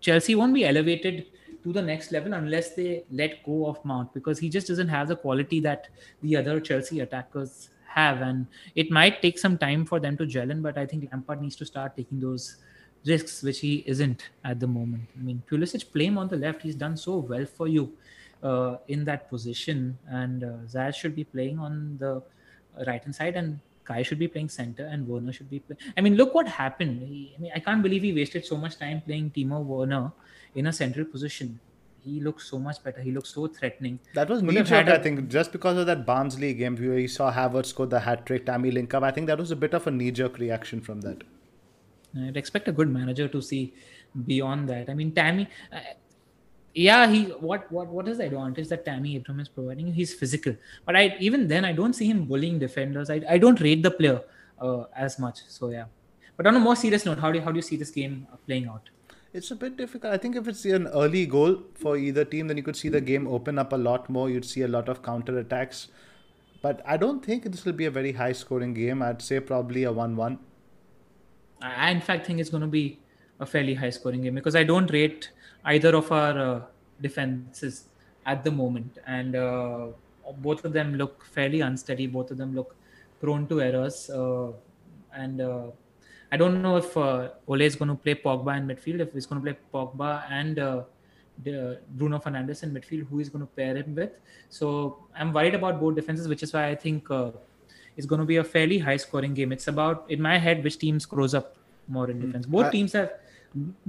Chelsea won't be elevated to the next level unless they let go of Mount because he just doesn't have the quality that the other Chelsea attackers have. And it might take some time for them to gel in, but I think Lampard needs to start taking those risks, which he isn't at the moment. I mean, Pulisic playing on the left, he's done so well for you uh, in that position. And uh, Zaz should be playing on the right hand side and Kai should be playing center and Werner should be playing. I mean, look what happened. He, I mean, I can't believe he wasted so much time playing Timo Werner in a central position. He looks so much better. He looks so threatening. That was knee jerk, I think, just because of that Barnsley game where you saw Havertz score the hat trick, Tammy link up. I think that was a bit of a knee jerk reaction from that. I'd expect a good manager to see beyond that. I mean, Tammy, uh, yeah, he what what what is the advantage that Tammy Abraham is providing? He's physical, but I even then I don't see him bullying defenders. I, I don't rate the player uh, as much. So yeah, but on a more serious note, how do you, how do you see this game playing out? It's a bit difficult. I think if it's an early goal for either team, then you could see the game open up a lot more. You'd see a lot of counter attacks. But I don't think this will be a very high scoring game. I'd say probably a 1 1. I, in fact, think it's going to be a fairly high scoring game because I don't rate either of our uh, defenses at the moment. And uh, both of them look fairly unsteady. Both of them look prone to errors. Uh, and uh, I don't know if uh, Ole is going to play Pogba in midfield, if he's going to play Pogba and uh, the Bruno Fernandes in midfield, who is going to pair him with. So I'm worried about both defenses, which is why I think uh, it's going to be a fairly high scoring game. It's about, in my head, which team screws up more in hmm. defense. Both teams have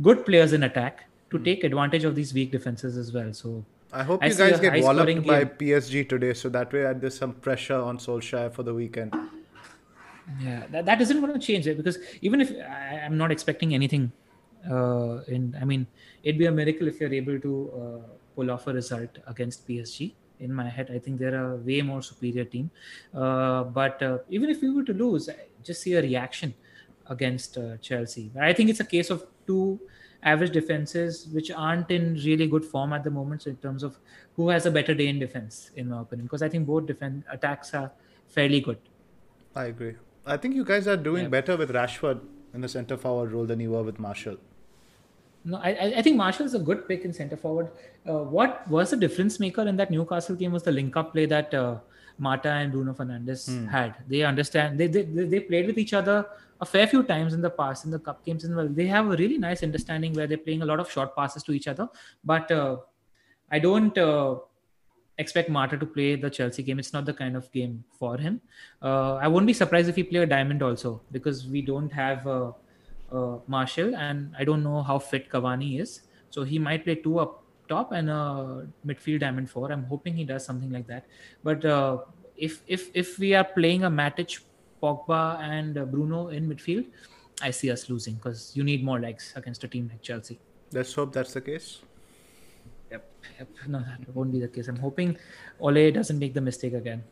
good players in attack to take advantage of these weak defenses as well. So I hope I you guys get walloped by PSG today, so that way there's some pressure on Solskjaer for the weekend. Yeah, that, that isn't going to change it because even if I, I'm not expecting anything, uh, in I mean, it'd be a miracle if you're able to uh, pull off a result against PSG. In my head, I think they're a way more superior team. Uh, but uh, even if we were to lose, I just see a reaction against uh, Chelsea. I think it's a case of two average defenses which aren't in really good form at the moment. So in terms of who has a better day in defense, in my opinion, because I think both defense attacks are fairly good. I agree. I think you guys are doing Yeah. better with Rashford in the centre forward role than you were with Martial. No, I, I- think Martial is a good pick in centre forward. Uh, what was the difference maker in that Newcastle game was the link up play that uh, Mata and Bruno Fernandes had. They understand, they, they, they played with each other a fair few times in the past in the cup games as well. They have a really nice understanding where they're playing a lot of short passes to each other. But uh, I don't uh, expect Mata to play the Chelsea game. It's not the kind of game for him. Uh, I won't be surprised if he play a diamond also because we don't have uh, uh, Martial and I don't know how fit Cavani is. So he might play two up top and a midfield diamond four. I'm hoping he does something like that. But uh, if if if we are playing a Matic, Pogba, and Bruno in midfield, I see us losing because you need more legs against a team like Chelsea. Let's hope that's the case. Yep. Yep. No, that won't be the case. I'm hoping Ole doesn't make the mistake again.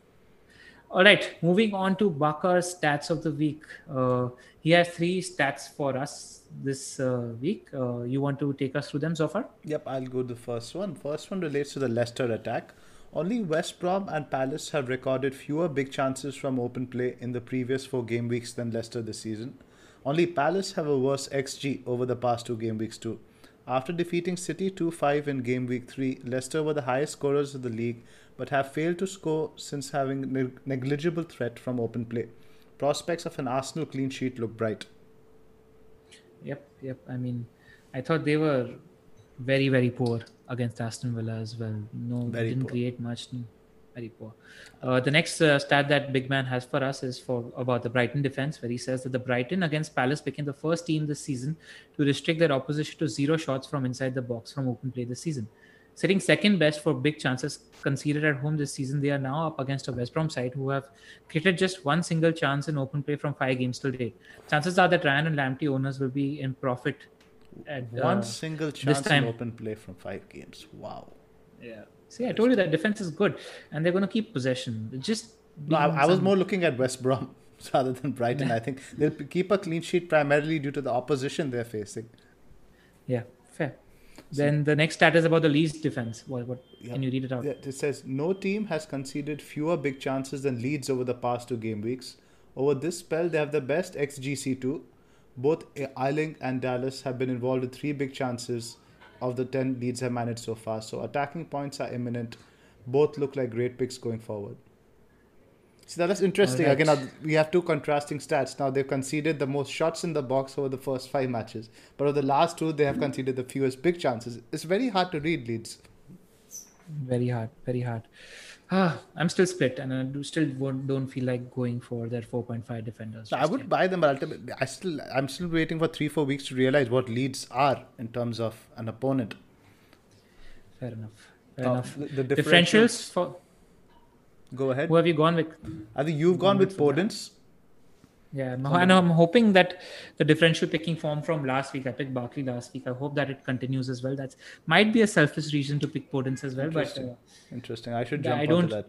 All right. Moving on to Bakar's stats of the week. Uh, he has three stats for us this uh, week. Uh, you want to take us through them so far? Yep, I'll go the first one. First one relates to the Leicester attack. Only West Brom and Palace have recorded fewer big chances from open play in the previous four game weeks than Leicester this season. Only Palace have a worse XG over the past two game weeks too. After defeating City 2-5 in game week 3, Leicester were the highest scorers of the league but have failed to score since having neg- negligible threat from open play. Prospects of an Arsenal clean sheet look bright. Yep. Yep. I mean, I thought they were very, very poor against Aston Villa as well. No, Very didn't poor. create much. No, Very poor. Uh, the next uh, stat that Big Man has for us is for about the Brighton defense, where he says that the Brighton against Palace became the first team this season to restrict their opposition to zero shots from inside the box from open play this season. Sitting second best for big chances conceded at home this season, they are now up against a West Brom side who have created just one single chance in open play from five games till date. Chances are that Ryan and Lamptey owners will be in profit at One uh, single this chance in open play from five games. Wow. Yeah. See, I told you that defense is good, and they're going to keep possession. Just No, I, I was more looking at West Brom rather than Brighton. I think they'll keep a clean sheet primarily due to the opposition they're facing. Yeah, fair. Then the next stat is about the Leeds defense. What? What? Yeah. Can you read it out? Yeah, It says no team has conceded fewer big chances than Leeds over the past two game weeks. Over this spell, they have the best XGC2. Both Ayling and Dallas have been involved in three big chances of the 10 Leeds have managed so far. So attacking points are imminent. Both look like great picks going forward. See, that is interesting. Alright. Again, uh, we have two contrasting stats. Now, they've conceded the most shots in the box over the first five matches. But over the last two, they have conceded the fewest big chances. It's very hard to read Leeds. Very hard. Very hard. Ah, I'm still split, and I do still won't, don't feel like going for that 4.5 defenders. I would yet. buy them, but ultimately, I still, I'm still waiting for three, four weeks to realize what Leeds are in terms of an opponent. Fair enough. Fair enough. the- the differentials for Go ahead. who have you gone with? I think you've gone Gone with with Podence. Yeah, know. I'm hoping that the differential picking form from last week, I picked Barkley last week. I hope that it continues as well. That's might be a selfish reason to pick Podence as well, but Interesting. uh, Interesting. I should Yeah, jump I onto that.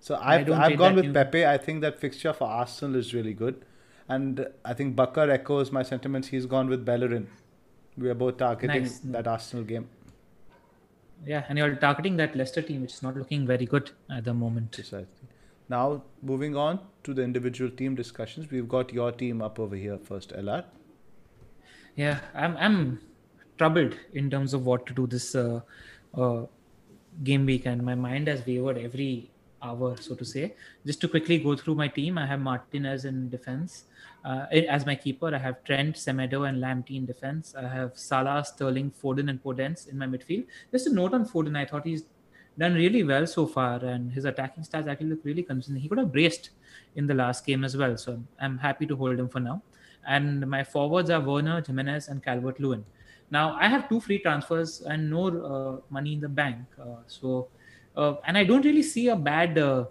So I've, I've gone with new- Pepe. I think that fixture for Arsenal is really good. And I think Bakar echoes my sentiments. He's gone with Bellerin. We are both targeting Nice. that Arsenal game. yeah, and you're targeting that Leicester team, which is not looking very good at the moment. Precisely. Now, moving on to the individual team discussions. We've got your team up over here first, LR. Yeah, I'm I'm troubled in terms of what to do this uh, uh, game week, and my mind has wavered every hour, so to say. Just to quickly go through my team, I have Martinez in defense. Uh, as my keeper, I have Trent, Semedo, and Lamptey in defense. I have Salah, Sterling, Foden, and Podence in my midfield. Just a note on Foden, I thought he's done really well so far, and his attacking stats actually look really convincing. He could have braced in the last game as well, so I'm happy to hold him for now. And my forwards are Werner, Jimenez, and Calvert Lewin. Now I have two free transfers and no uh, money in the bank, uh, so uh, and I don't really see a bad uh,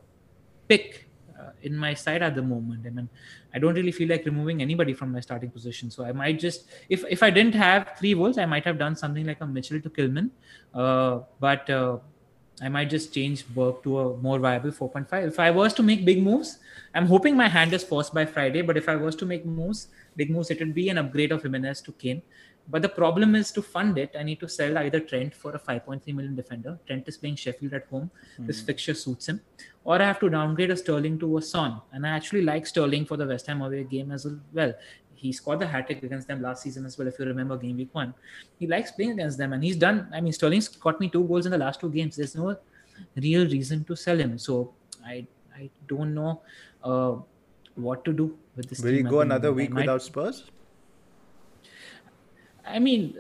pick uh, in my side at the moment. I mean, I don't really feel like removing anybody from my starting position. So I might just, if if I didn't have three votes, I might have done something like a Mitchell to Kilman. Uh, but uh, I might just change Burke to a more viable 4.5. If I was to make big moves, I'm hoping my hand is forced by Friday. But if I was to make moves, big moves, it would be an upgrade of Jimenez to Kane. But the problem is to fund it, I need to sell either Trent for a 5.3 million defender. Trent is playing Sheffield at home. Mm. This fixture suits him. Or I have to downgrade a Sterling to a Son. And I actually like Sterling for the West Ham away game as well. He scored the hat trick against them last season as well, if you remember game week one. He likes playing against them, and he's done. I mean, Sterling's got me two goals in the last two games. There's no real reason to sell him. So I I don't know uh, what to do with this. Will he go another week without Spurs? I mean,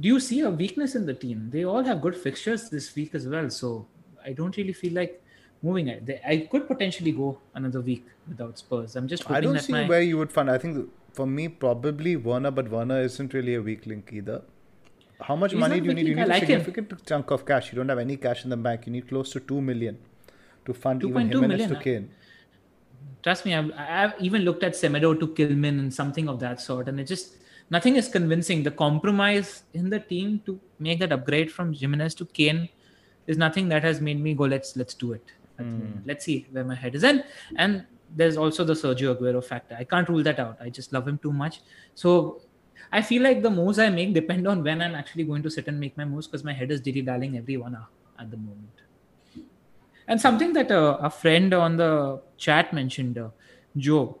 do you see a weakness in the team? They all have good fixtures this week as well. So I don't really feel like moving it. I could potentially go another week without Spurs. I'm just. I don't see my... where you would find. I think for me, probably Werner, but Werner isn't really a weak link either. How much He's money do you need? You need like a significant him. chunk of cash. You don't have any cash in the bank. You need close to two million to fund 2. even Jimenez million. to Kane. Trust me, I've, I've even looked at Semedo to Kilman and something of that sort, and it just nothing is convincing. The compromise in the team to make that upgrade from Jimenez to Kane is nothing that has made me go, let's let's do it. Mm. Let's see where my head is. And and there's also the Sergio Aguero factor. I can't rule that out. I just love him too much. So I feel like the moves I make depend on when I'm actually going to sit and make my moves because my head is dilly dallying everyone at the moment. And something that uh, a friend on the chat mentioned, uh, Joe,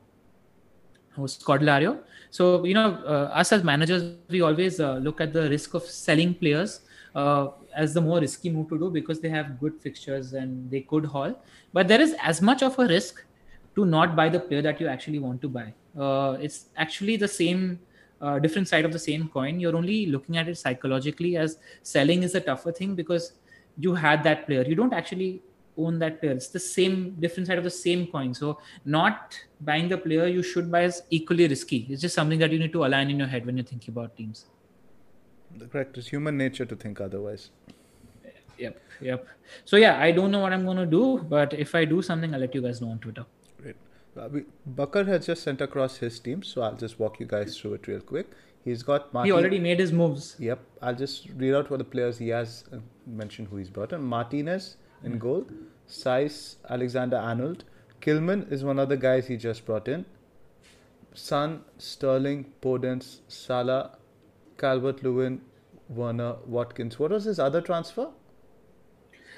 who's Cordelario. So, you know, uh, us as managers, we always uh, look at the risk of selling players uh, as the more risky move to do because they have good fixtures and they could haul. But there is as much of a risk to not buy the player that you actually want to buy. Uh, it's actually the same uh, different side of the same coin. You're only looking at it psychologically as selling is a tougher thing because you had that player. You don't actually own that player. It's the same different side of the same coin. So not buying the player you should buy is equally risky. It's just something that you need to align in your head when you're thinking about teams. Correct. It's human nature to think otherwise. Yep yep. So yeah i don't know what i'm going to do but if i do something i'll let you guys know on twitter uh, we, Bakar has just sent across his team, so I'll just walk you guys through it real quick. He's got Martin, He already made his moves. Yep. I'll just read out what the players he has uh, mentioned who he's brought in. Martinez in mm. goal. Saïss Alexander Arnold. Kilman is one of the guys he just brought in. Son, Sterling, Podence, Salah, Calvert Lewin, Werner, Watkins. What was his other transfer?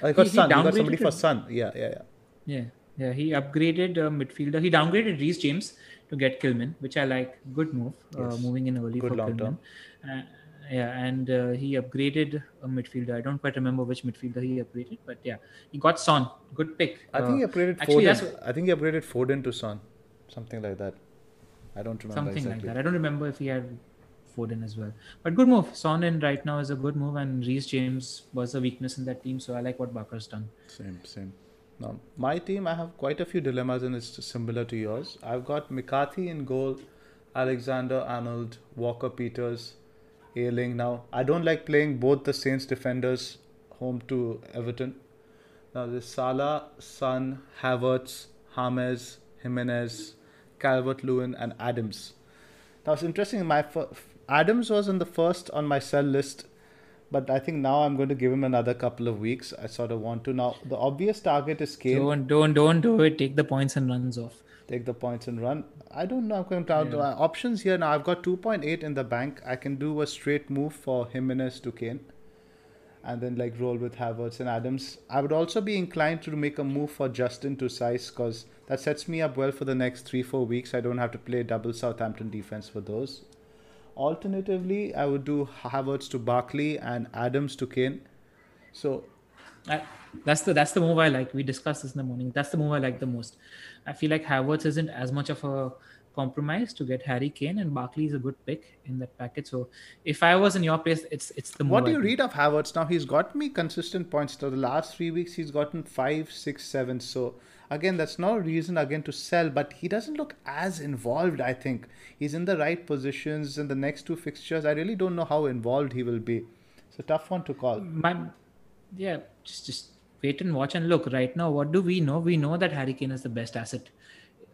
I got he, Son. He, got somebody for Son. Yeah, yeah, yeah. Yeah. Yeah, he upgraded uh, midfielder. He downgraded Reece James to get Kilman, which I like. Good move, uh, yes. uh, moving in early Good for Kilman. Uh, yeah, and uh, he upgraded a midfielder. I don't quite remember which midfielder he upgraded, but yeah, he got Son. Good pick. I think he uh, upgraded actually, Foden. I think he upgraded Foden to Son, something like that. I don't remember. Something exactly. like that. I don't remember if he had Foden as well. But good move. Son in right now is a good move, and Reece James was a weakness in that team, so I like what Bakar's done. Same, same. Now, my team, I have quite a few dilemmas, and it's similar to yours. I've got McCarthy in goal, Alexander Arnold, Walker Peters, Ayling. Now, I don't like playing both the Saints defenders home to Everton. Now, there's Salah, Son, Havertz, James, Jimenez, Calvert Lewin, and Adams. Now, it's interesting. My Adams was in the first on my sell list but I think now I'm going to give him another couple of weeks. I sort of want to now. The obvious target is Kane. Don't don't don't do it. Take the points and runs off. Take the points and run. I don't know. I'm going to yeah. options here now. I've got 2.8 in the bank. I can do a straight move for Jimenez to Kane, and then like roll with Havertz and Adams. I would also be inclined to make a move for Justin to Saïss because that sets me up well for the next three four weeks. I don't have to play double Southampton defense for those. Alternatively, I would do Havertz to Barkley and Adams to Kane. So I, that's the that's the move I like. We discussed this in the morning. That's the move I like the most. I feel like Havertz isn't as much of a compromise to get Harry Kane, and Barkley is a good pick in that package. So if I was in your place, it's it's the. What do you read of Havertz now? He's got me consistent points. So the last three weeks, he's gotten five, six, seven. So again, that's not a reason again to sell, but he doesn't look as involved. I think he's in the right positions in the next two fixtures. I really don't know how involved he will be. It's a tough one to call. My, yeah, just just wait and watch and look. Right now, what do we know? We know that Harry Kane is the best asset,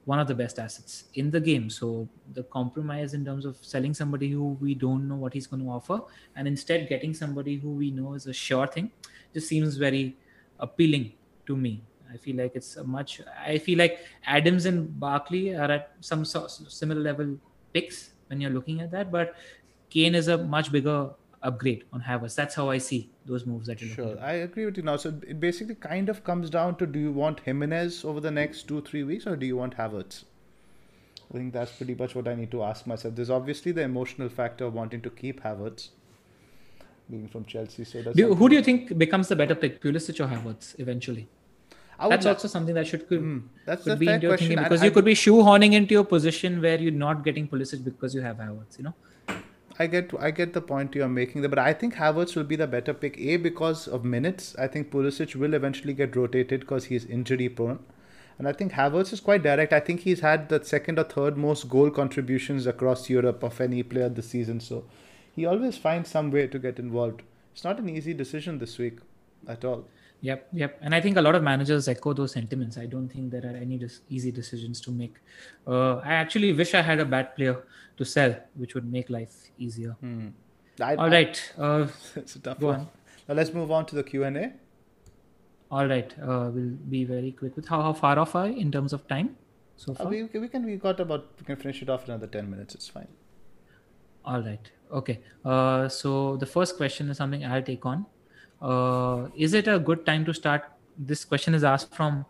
one of the best assets in the game. So the compromise in terms of selling somebody who we don't know what he's going to offer, and instead getting somebody who we know is a sure thing, just seems very appealing to me. I feel like it's a much. I feel like Adams and Barkley are at some similar level picks when you're looking at that, but Kane is a much bigger upgrade on Havertz. That's how I see those moves that you're sure. I agree with you now. So it basically kind of comes down to do you want Jimenez over the next two, three weeks or do you want Havertz? I think that's pretty much what I need to ask myself. There's obviously the emotional factor of wanting to keep Havertz being from Chelsea. So do, who do you think becomes the better pick, Pulisic or Havertz eventually? That's also something that should could, mm, that's could be into your thinking because I, you could be shoehorning into your position where you're not getting Pulisic because you have Havertz. You know. I get I get the point you're making there, but I think Havertz will be the better pick. A because of minutes. I think Pulisic will eventually get rotated because he's injury prone. And I think Havertz is quite direct. I think he's had the second or third most goal contributions across Europe of any player this season. So he always finds some way to get involved. It's not an easy decision this week at all. Yep, yep. And I think a lot of managers echo those sentiments. I don't think there are any dis- easy decisions to make. Uh, I actually wish I had a bad player to sell, which would make life easier. Hmm. I, All right. Uh, it's a tough go one. On. Now let's move on to the Q and A. All right. Uh, we'll be very quick with how, how far off are in terms of time so uh, far. we, we can we got about we can finish it off in another ten minutes. It's fine. All right. Okay. Uh, so the first question is something I'll take on. Uh, is it a good time to start? This question is asked from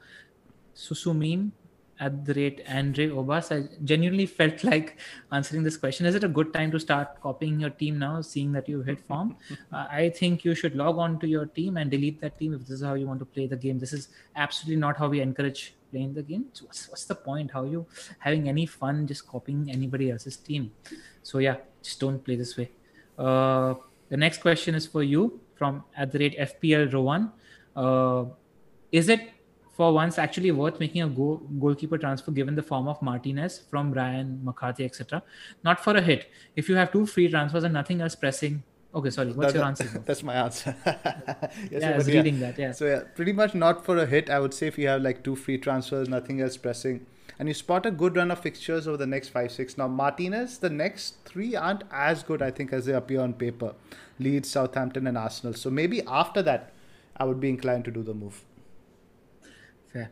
Susumin at the rate Andre Obas. I genuinely felt like answering this question. Is it a good time to start copying your team now, seeing that you've hit form? uh, I think you should log on to your team and delete that team if this is how you want to play the game. This is absolutely not how we encourage playing the game. So what's, what's the point? How are you having any fun just copying anybody else's team? So yeah, just don't play this way. Uh, the next question is for you from at the rate FPL Rowan. Uh, is it for once actually worth making a goal, goalkeeper transfer given the form of Martinez from Ryan, McCarthy, etc. Not for a hit. If you have two free transfers and nothing else pressing. Okay, sorry. What's that, your answer? That's my answer. yes, yeah, I was reading that. Yeah. So yeah, pretty much not for a hit. I would say if you have like two free transfers, nothing else pressing, and you spot a good run of fixtures over the next five, six. Now Martinez, the next three aren't as good, I think, as they appear on paper. Leeds, Southampton, and Arsenal. So maybe after that, I would be inclined to do the move. Fair.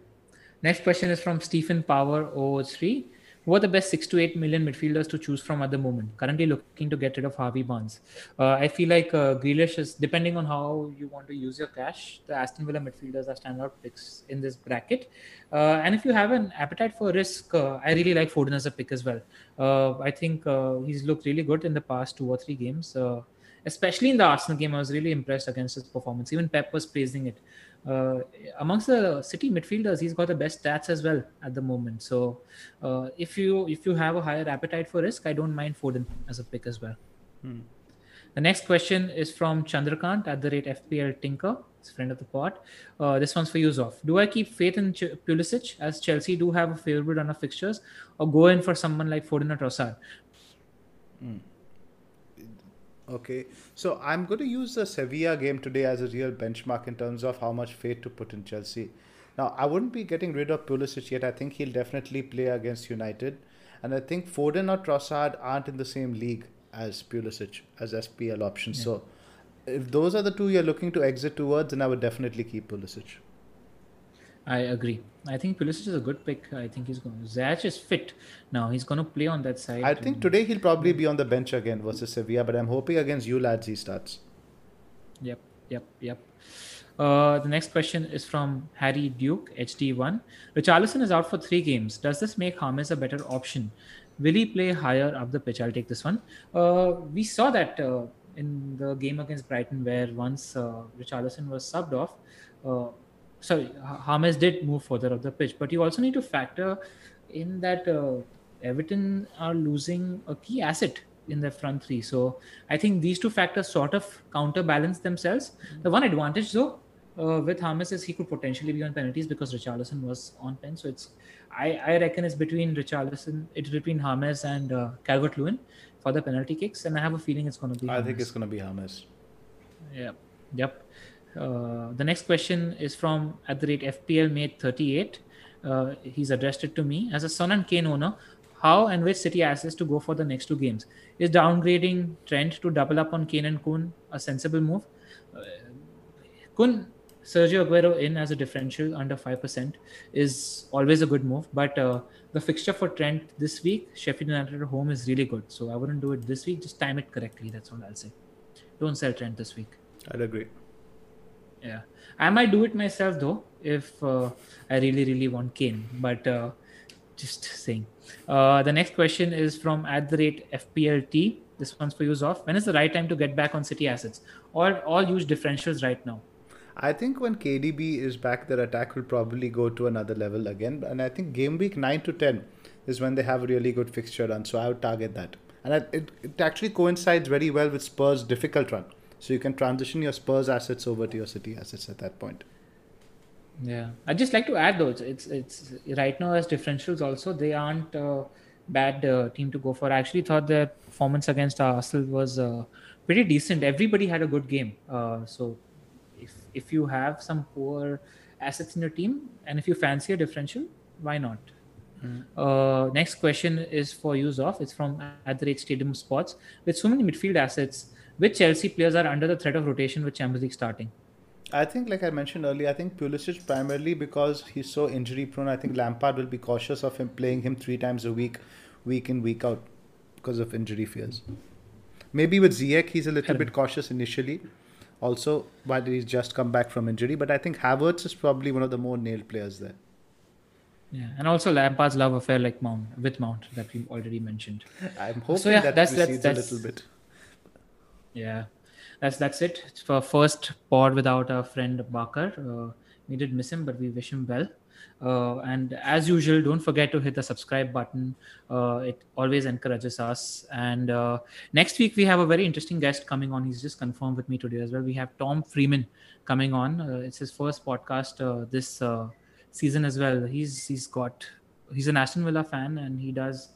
Next question is from Stephen Power 03. Who are the best six to eight million midfielders to choose from at the moment? Currently looking to get rid of Harvey Barnes. Uh, I feel like uh, Grealish is, depending on how you want to use your cash, the Aston Villa midfielders are standout picks in this bracket. Uh, and if you have an appetite for risk, uh, I really like Foden as a pick as well. Uh, I think uh, he's looked really good in the past two or three games. especially in the Arsenal game, I was really impressed against his performance. Even Pep was praising it uh, amongst the city midfielders he's got the best stats as well at the moment so uh, if you if you have a higher appetite for risk i don't mind foden as a pick as well hmm. the next question is from chandrakant at the rate fpl tinker it's a friend of the pod uh, this one's for you Zoff. do i keep faith in Ch- pulisic as chelsea do have a favorable run of fixtures or go in for someone like foden or trossard hmm. Okay, so I'm going to use the Sevilla game today as a real benchmark in terms of how much faith to put in Chelsea. Now, I wouldn't be getting rid of Pulisic yet. I think he'll definitely play against United. And I think Foden or Trossard aren't in the same league as Pulisic, as FPL options. Yeah. So, if those are the two you're looking to exit towards, then I would definitely keep Pulisic. I agree. I think Pulisic is a good pick. I think he's going. Ziyech is fit now. He's going to play on that side. I think today he'll probably be on the bench again versus Sevilla, but I'm hoping against you lads he starts. Yep, yep, yep. Uh, the next question is from Harry Duke, HD1. Richarlison is out for three games. Does this make James a better option? Will he play higher up the pitch? I'll take this one. Uh, we saw that uh, in the game against Brighton, where once uh, Richarlison was subbed off, uh, sorry, James did move further up the pitch, but you also need to factor in that uh, Everton are losing a key asset in the front three. So I think these two factors sort of counterbalance themselves. The one advantage though uh, with James is he could potentially be on penalties because Richarlison was on pen. So it's I, I reckon it's between Richarlison, it's between James and uh, Calvert Lewin for the penalty kicks, and I have a feeling it's going to be. I think it's going to be James. Yeah. Yep. Uh, the next question is from at the rate FPL made 38. Uh, he's addressed it to me as a Son and Kane owner. How and which City assets to go for the next two games? Is downgrading Trent to double up on Kane and Kun a sensible move? Uh, Kun, Sergio Aguero in as a differential under 5% is always a good move. But uh, the fixture for Trent this week, Sheffield United home, is really good. So I wouldn't do it this week. Just time it correctly. That's all I'll say. Don't sell Trent this week. I'd agree. Yeah, I might do it myself though if uh, I really really want Kane. But uh, just saying. Uh, the next question is from at the rate FPLT. This one's for you, off. When is the right time to get back on City assets? Or all use differentials right now? I think when KDB is back, their attack will probably go to another level again. And I think game week 9 to 10 is when they have a really good fixture run. So I would target that. And it, it actually coincides very well with Spurs' difficult run. So you can transition your Spurs assets over to your City assets at that point. Yeah, I just like to add though, it's it's right now as differentials also they aren't a bad uh, team to go for. I actually thought their performance against Arsenal was uh, pretty decent. Everybody had a good game. Uh, so if if you have some poor assets in your team and if you fancy a differential, why not? Mm. next question is for use of. It's from at the rate Stadium Sports. With so many midfield assets, which Chelsea players are under the threat of rotation with Champions League starting? I think, like I mentioned earlier, I think Pulisic primarily because he's so injury prone. I think Lampard will be cautious of him playing him three times a week, week in week out, because of injury fears. Maybe with Ziyech, he's a little bit cautious initially, also, but he's just come back from injury. But I think Havertz is probably one of the more nailed players there. Yeah, and also Lampard's love affair like Mount with Mount that we already mentioned. I'm hoping so, yeah, that that's, that's, that's, a little bit. Yeah, that's that's it. It's for first pod without our friend Bakar. Uh, we did miss him, but we wish him well. Uh, and as usual, don't forget to hit the subscribe button. Uh, it always encourages us. And uh, next week we have a very interesting guest coming on. He's just confirmed with me today as well. We have Tom Freeman coming on. Uh, it's his first podcast uh, this uh, season as well. He's he's got he's an Aston Villa fan and he does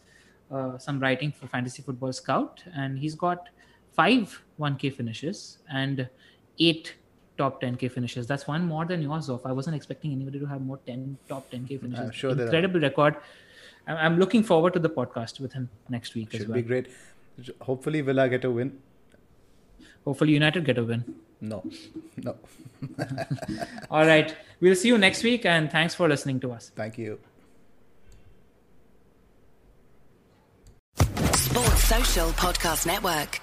some writing for Fantasy Football Scout. And he's got five 1K finishes and eight top 10K finishes. That's one more than yours off. I wasn't expecting anybody to have more 10 top 10K finishes. I'm sure Incredible record. I'm looking forward to the podcast with him next week Should as well. be great. Hopefully, Villa get a win. Hopefully, United get a win. No, no. All right. We'll see you next week, and thanks for listening to us. Thank you. Sports Social Podcast Network.